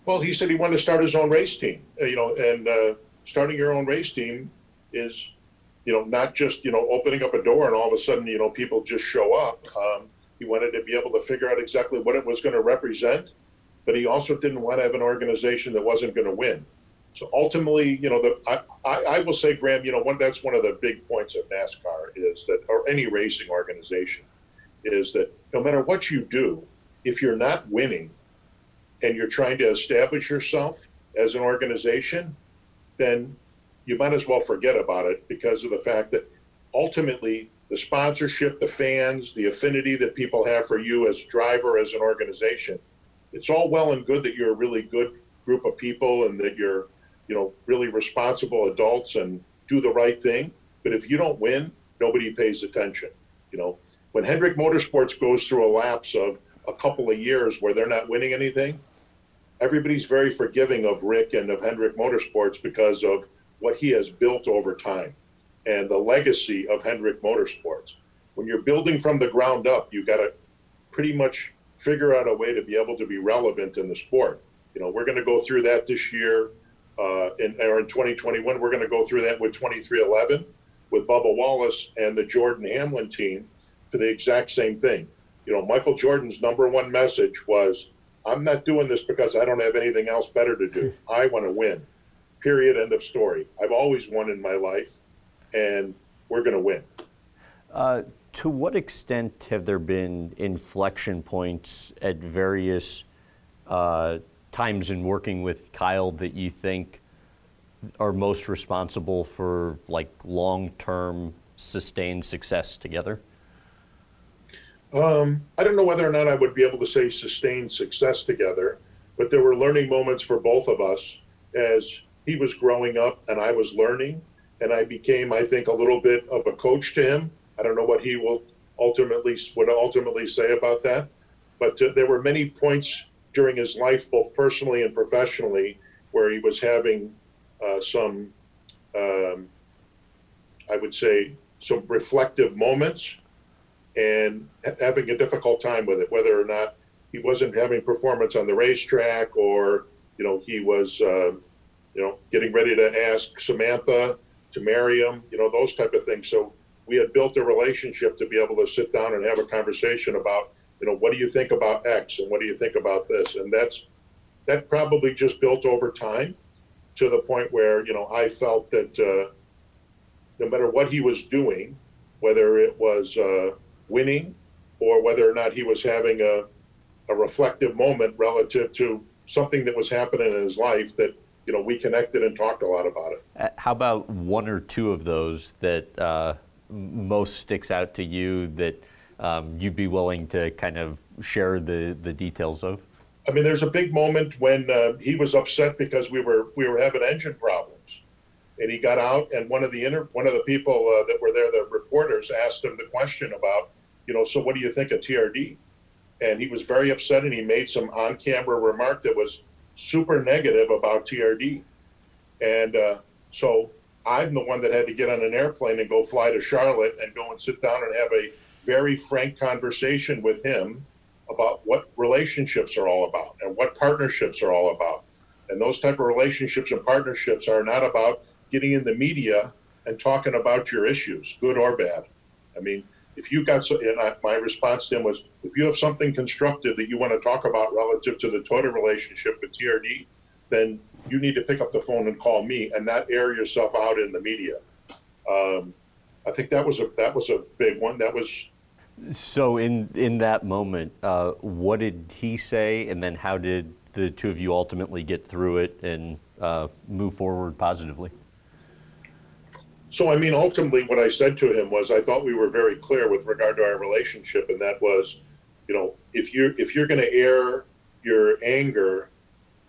Well, he said he wanted to start his own race team. Uh, you know, and uh, starting your own race team is you know, not just, you know, opening up a door and all of a sudden, you know, people just show up. Um, he wanted to be able to figure out exactly what it was going to represent, but he also didn't want to have an organization that wasn't going to win. So ultimately, you know, the, I, I, I will say, Graham, you know, one, that's one of the big points of NASCAR is that, or any racing organization, is that no matter what you do, if you're not winning and you're trying to establish yourself as an organization, then you might as well forget about it because of the fact that ultimately the sponsorship, the fans, the affinity that people have for you as driver, as an organization, it's all well and good that you're a really good group of people and that you're, you know, really responsible adults and do the right thing. But if you don't win, nobody pays attention. You know, when Hendrick Motorsports goes through a lapse of a couple of years where they're not winning anything, everybody's very forgiving of Rick and of Hendrick Motorsports because of what he has built over time and the legacy of Hendrick Motorsports. When you're building from the ground up, you got to pretty much figure out a way to be able to be relevant in the sport. You know, we're going to go through that this year, uh, in, or in 2021. We're going to go through that with 23XI with Bubba Wallace and the Jordan Hamlin team for the exact same thing. You know, Michael Jordan's number one message was, I'm not doing this because I don't have anything else better to do. I want to win. Period. End of story. I've always won in my life, and we're going to win. Uh, to what extent have there been inflection points at various uh, times in working with Kyle that you think are most responsible for like long-term sustained success together? Um, I don't know whether or not I would be able to say sustained success together, but there were learning moments for both of us as he was growing up and I was learning, and I became, I think, a little bit of a coach to him. I don't know what he will ultimately would ultimately say about that, but uh, there were many points during his life, both personally and professionally, where he was having uh, some, um, I would say, some reflective moments and having a difficult time with it, whether or not he wasn't having performance on the racetrack or, you know, he was, uh, you know, getting ready to ask Samantha to marry him, you know, those type of things. So we had built a relationship to be able to sit down and have a conversation about, you know, what do you think about X and what do you think about this? And that's, that probably just built over time to the point where, you know, I felt that uh, no matter what he was doing, whether it was, uh, winning or whether or not he was having a, a reflective moment relative to something that was happening in his life that you know we connected and talked a lot about it. Uh, how about one or two of those that uh, most sticks out to you that um, you'd be willing to kind of share the, the details of? I mean, there's a big moment when uh, he was upset because we were we were having engine problems, and he got out, and one of the inter- one of the people uh, that were there, the reporters, asked him the question about you know, so what do you think of TRD? And he was very upset and he made some on camera remark that was super negative about TRD. And uh, so I'm the one that had to get on an airplane and go fly to Charlotte and go and sit down and have a very frank conversation with him about what relationships are all about and what partnerships are all about. And those type of relationships and partnerships are not about getting in the media and talking about your issues, good or bad. I mean, if you got so, and I, my response to him was, if you have something constructive that you want to talk about relative to the Toyota relationship with TRD, then you need to pick up the phone and call me and not air yourself out in the media. Um, I think that was a that was a big one. That was. So in in that moment, uh, what did he say, and then how did the two of you ultimately get through it and uh, move forward positively? So, I mean, ultimately, what I said to him was, I thought we were very clear with regard to our relationship, and that was, you know, if you're if you're going to air your anger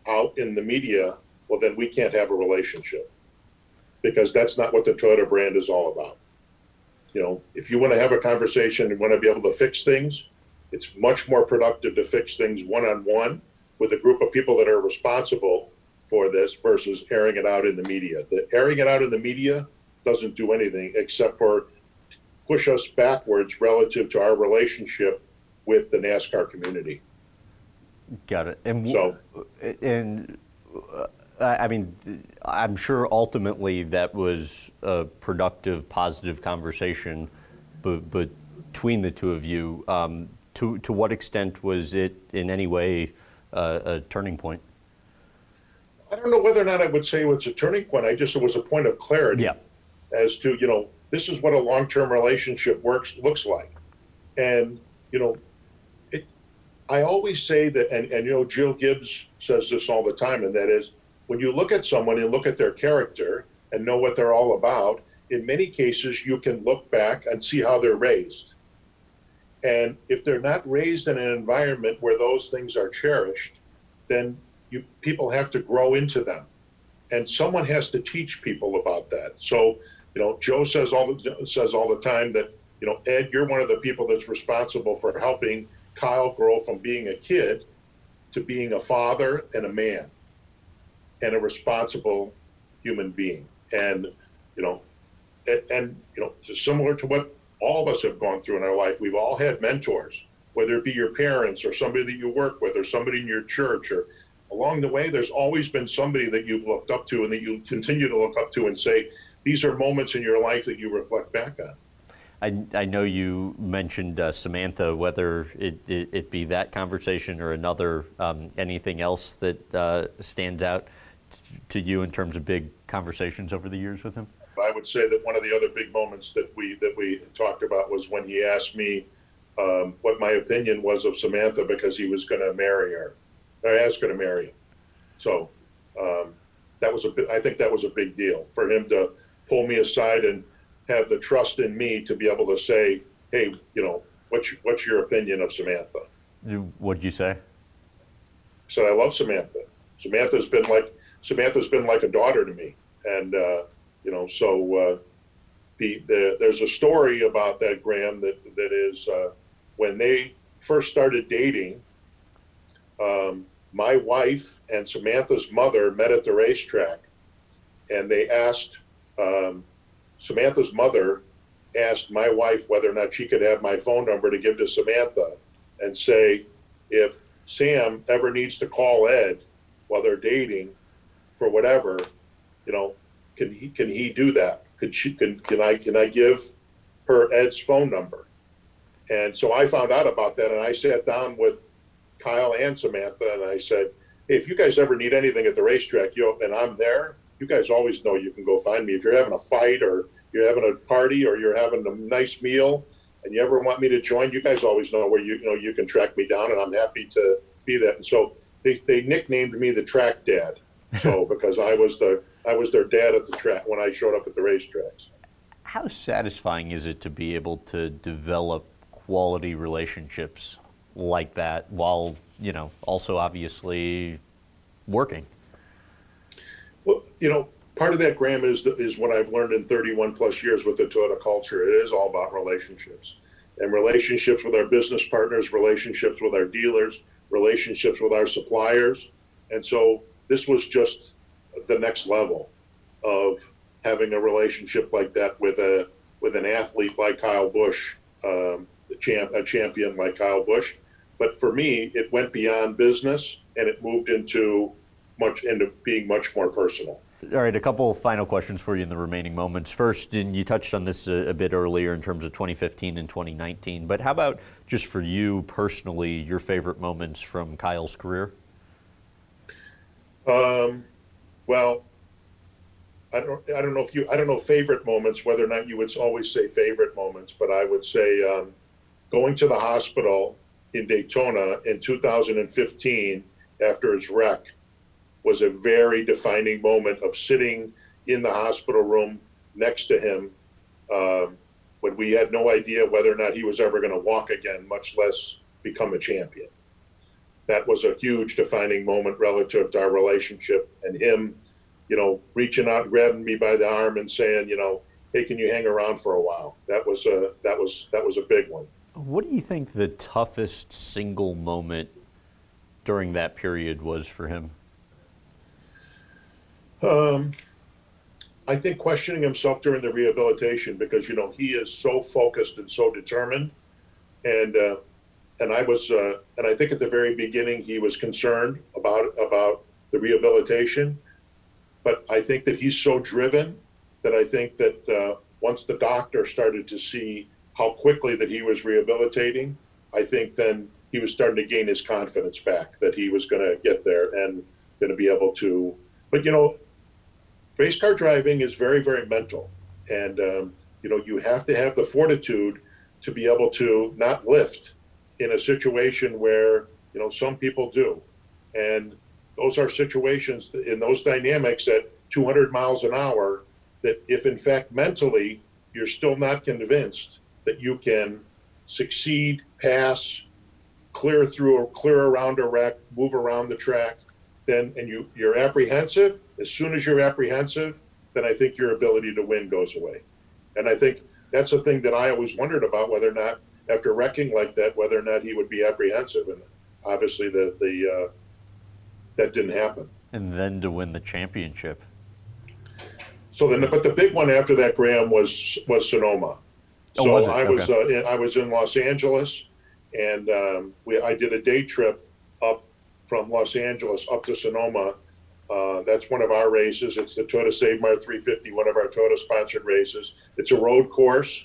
out in the media, well, then we can't have a relationship because that's not what the Toyota brand is all about. You know, if you want to have a conversation and want to be able to fix things, it's much more productive to fix things one on one with a group of people that are responsible for this versus airing it out in the media. The airing it out in the media doesn't do anything except for push us backwards relative to our relationship with the NASCAR community. Got it. And so, and uh, I mean, I'm sure ultimately that was a productive, positive conversation, but, but between the two of you. Um, to to what extent was it in any way uh, a turning point? I don't know whether or not I would say it was a turning point. I just it was a point of clarity. Yeah as to you know this is what a long-term relationship works looks like and you know it i always say that and, and you know Joe Gibbs says this all the time and that is when you look at someone and look at their character and know what they're all about in many cases you can look back and see how they're raised. And if they're not raised in an environment where those things are cherished then you people have to grow into them. And someone has to teach people about that. So, you know, Joe says all the, says all the time that you know, Ed, you're one of the people that's responsible for helping Kyle grow from being a kid to being a father and a man and a responsible human being. And, you know, and, and you know, similar to what all of us have gone through in our life, we've all had mentors, whether it be your parents or somebody that you work with or somebody in your church or along the way, there's always been somebody that you've looked up to and that you continue to look up to and say, these are moments in your life that you reflect back on. I, I know you mentioned uh, Samantha, whether it, it, it, be that conversation or another, um, anything else that uh, stands out to you in terms of big conversations over the years with him? I would say that one of the other big moments that we that we talked about was when he asked me um, what my opinion was of Samantha because he was going to marry her. I was going to marry him. So um, that was a I think that was a big deal for him to pull me aside and have the trust in me to be able to say, hey, you know, what's what's your opinion of Samantha? What'd you say? I said I love Samantha. Samantha's been like Samantha's been like a daughter to me, and uh, you know, so uh, the the there's a story about that Graham that that is uh, when they first started dating. Um, my wife and Samantha's mother met at the racetrack, and they asked um, Samantha's mother asked my wife whether or not she could have my phone number to give to Samantha and say, if Sam ever needs to call Ed while they're dating for whatever, you know, can he can he do that? Could she can can I can I give her Ed's phone number? And so I found out about that and I sat down with Kyle and Samantha and I said, Hey, if you guys ever need anything at the racetrack, you know, and I'm there, you guys always know you can go find me. If you're having a fight or you're having a party or you're having a nice meal and you ever want me to join, you guys always know where you, you know you can track me down, and I'm happy to be that. And so they, they nicknamed me the track dad, so because I was the I was their dad at the track when I showed up at the racetracks. How satisfying is it to be able to develop quality relationships like that while you know also obviously working? Well, you know, part of that, Graham, is is what I've learned in 31 plus years with the Toyota culture. It is all about relationships and relationships with our business partners, relationships with our dealers, relationships with our suppliers, and so this was just the next level of having a relationship like that with a with an athlete like Kyle Busch, um, a, champ, a champion like Kyle Busch. But for me, it went beyond business and it moved into much into being much more personal. All right, a couple final questions for you in the remaining moments. First, and you touched on this a, a, bit earlier in terms of 2015 and 2019, but how about just for you personally, your favorite moments from Kyle's career? Um, well, I don't, I don't know if you, I don't know favorite moments, whether or not you would always say favorite moments, but I would say um, going to the hospital in Daytona in 2015 after his wreck was a very defining moment of sitting in the hospital room next to him um, when we had no idea whether or not he was ever going to walk again, much less become a champion. That was a huge defining moment relative to our relationship and him, you know, reaching out, grabbing me by the arm and saying, you know, hey, can you hang around for a while? That was a that was that was a big one. What do you think the toughest single moment during that period was for him? Um, I think questioning himself during the rehabilitation because you know he is so focused and so determined, and uh, and I was uh, and I think at the very beginning he was concerned about about the rehabilitation, but I think that he's so driven that I think that uh, once the doctor started to see how quickly that he was rehabilitating, I think then he was starting to gain his confidence back that he was going to get there and going to be able to. But you know, race car driving is very, very mental. And, um, you know, you have to have the fortitude to be able to not lift in a situation where, you know, some people do. And those are situations in those dynamics at 200 miles an hour that if in fact mentally you're still not convinced that you can succeed, pass, clear through or clear around a wreck, move around the track, then and you you're apprehensive. As soon as you're apprehensive, then I think your ability to win goes away. And I think that's a thing that I always wondered about whether or not after wrecking like that, whether or not he would be apprehensive. And obviously, the the uh, that didn't happen. And then to win the championship. So then, but the big one after that, Graham, was was Sonoma. Oh, so was? I was Okay. uh, in, I was in Los Angeles, and um, we I did a day trip up from Los Angeles up to Sonoma. Uh, that's one of our races. It's the Toyota Save Mart 350, one of our Toyota sponsored races. It's a road course,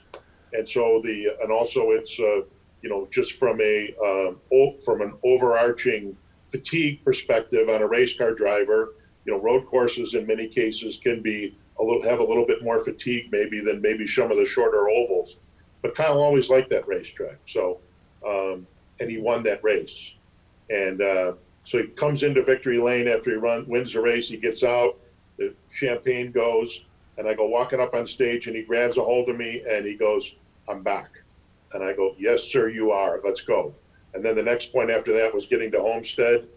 and so the and also it's uh, you know just from a um, from an overarching fatigue perspective on a race car driver, you know road courses in many cases can be a little have a little bit more fatigue maybe than maybe some of the shorter ovals. But Kyle always liked that racetrack, so um, and he won that race, and uh, so he comes into victory lane after he run wins the race. He gets out, the champagne goes, and I go walking up on stage, and he grabs a hold of me and he goes, "I'm back," and I go, "Yes, sir, you are. Let's go." And then the next point after that was getting to Homestead,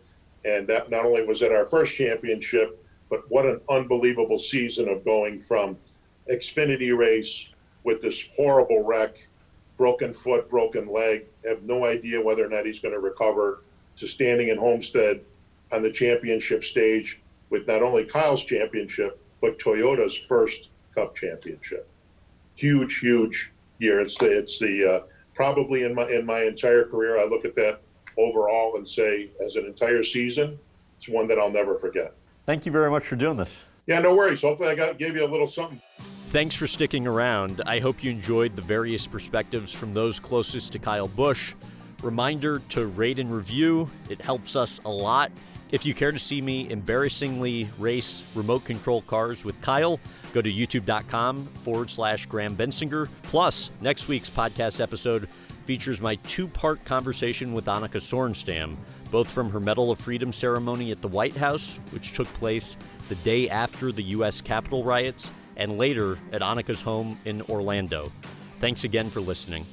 and that not only was it our first championship, but what an unbelievable season of going from Xfinity race with this horrible wreck, broken foot, broken leg, have no idea whether or not he's going to recover, to standing in Homestead on the championship stage with not only Kyle's championship, but Toyota's first Cup championship. Huge, huge year. It's the it's the uh, probably in my in my entire career, I look at that overall and say, as an entire season, it's one that I'll never forget. Thank you very much for doing this. Yeah, no worries. Hopefully, I got gave you a little something. Thanks for sticking around. I hope you enjoyed the various perspectives from those closest to Kyle Busch. Reminder to rate and review, it helps us a lot. If you care to see me embarrassingly race remote control cars with Kyle, go to youtube.com forward slash Graham Bensinger. Plus, next week's podcast episode features my two part conversation with Annika Sorenstam, both from her Medal of Freedom ceremony at the White House, which took place the day after the U.S. Capitol riots, and later at Annika's home in Orlando. Thanks again for listening.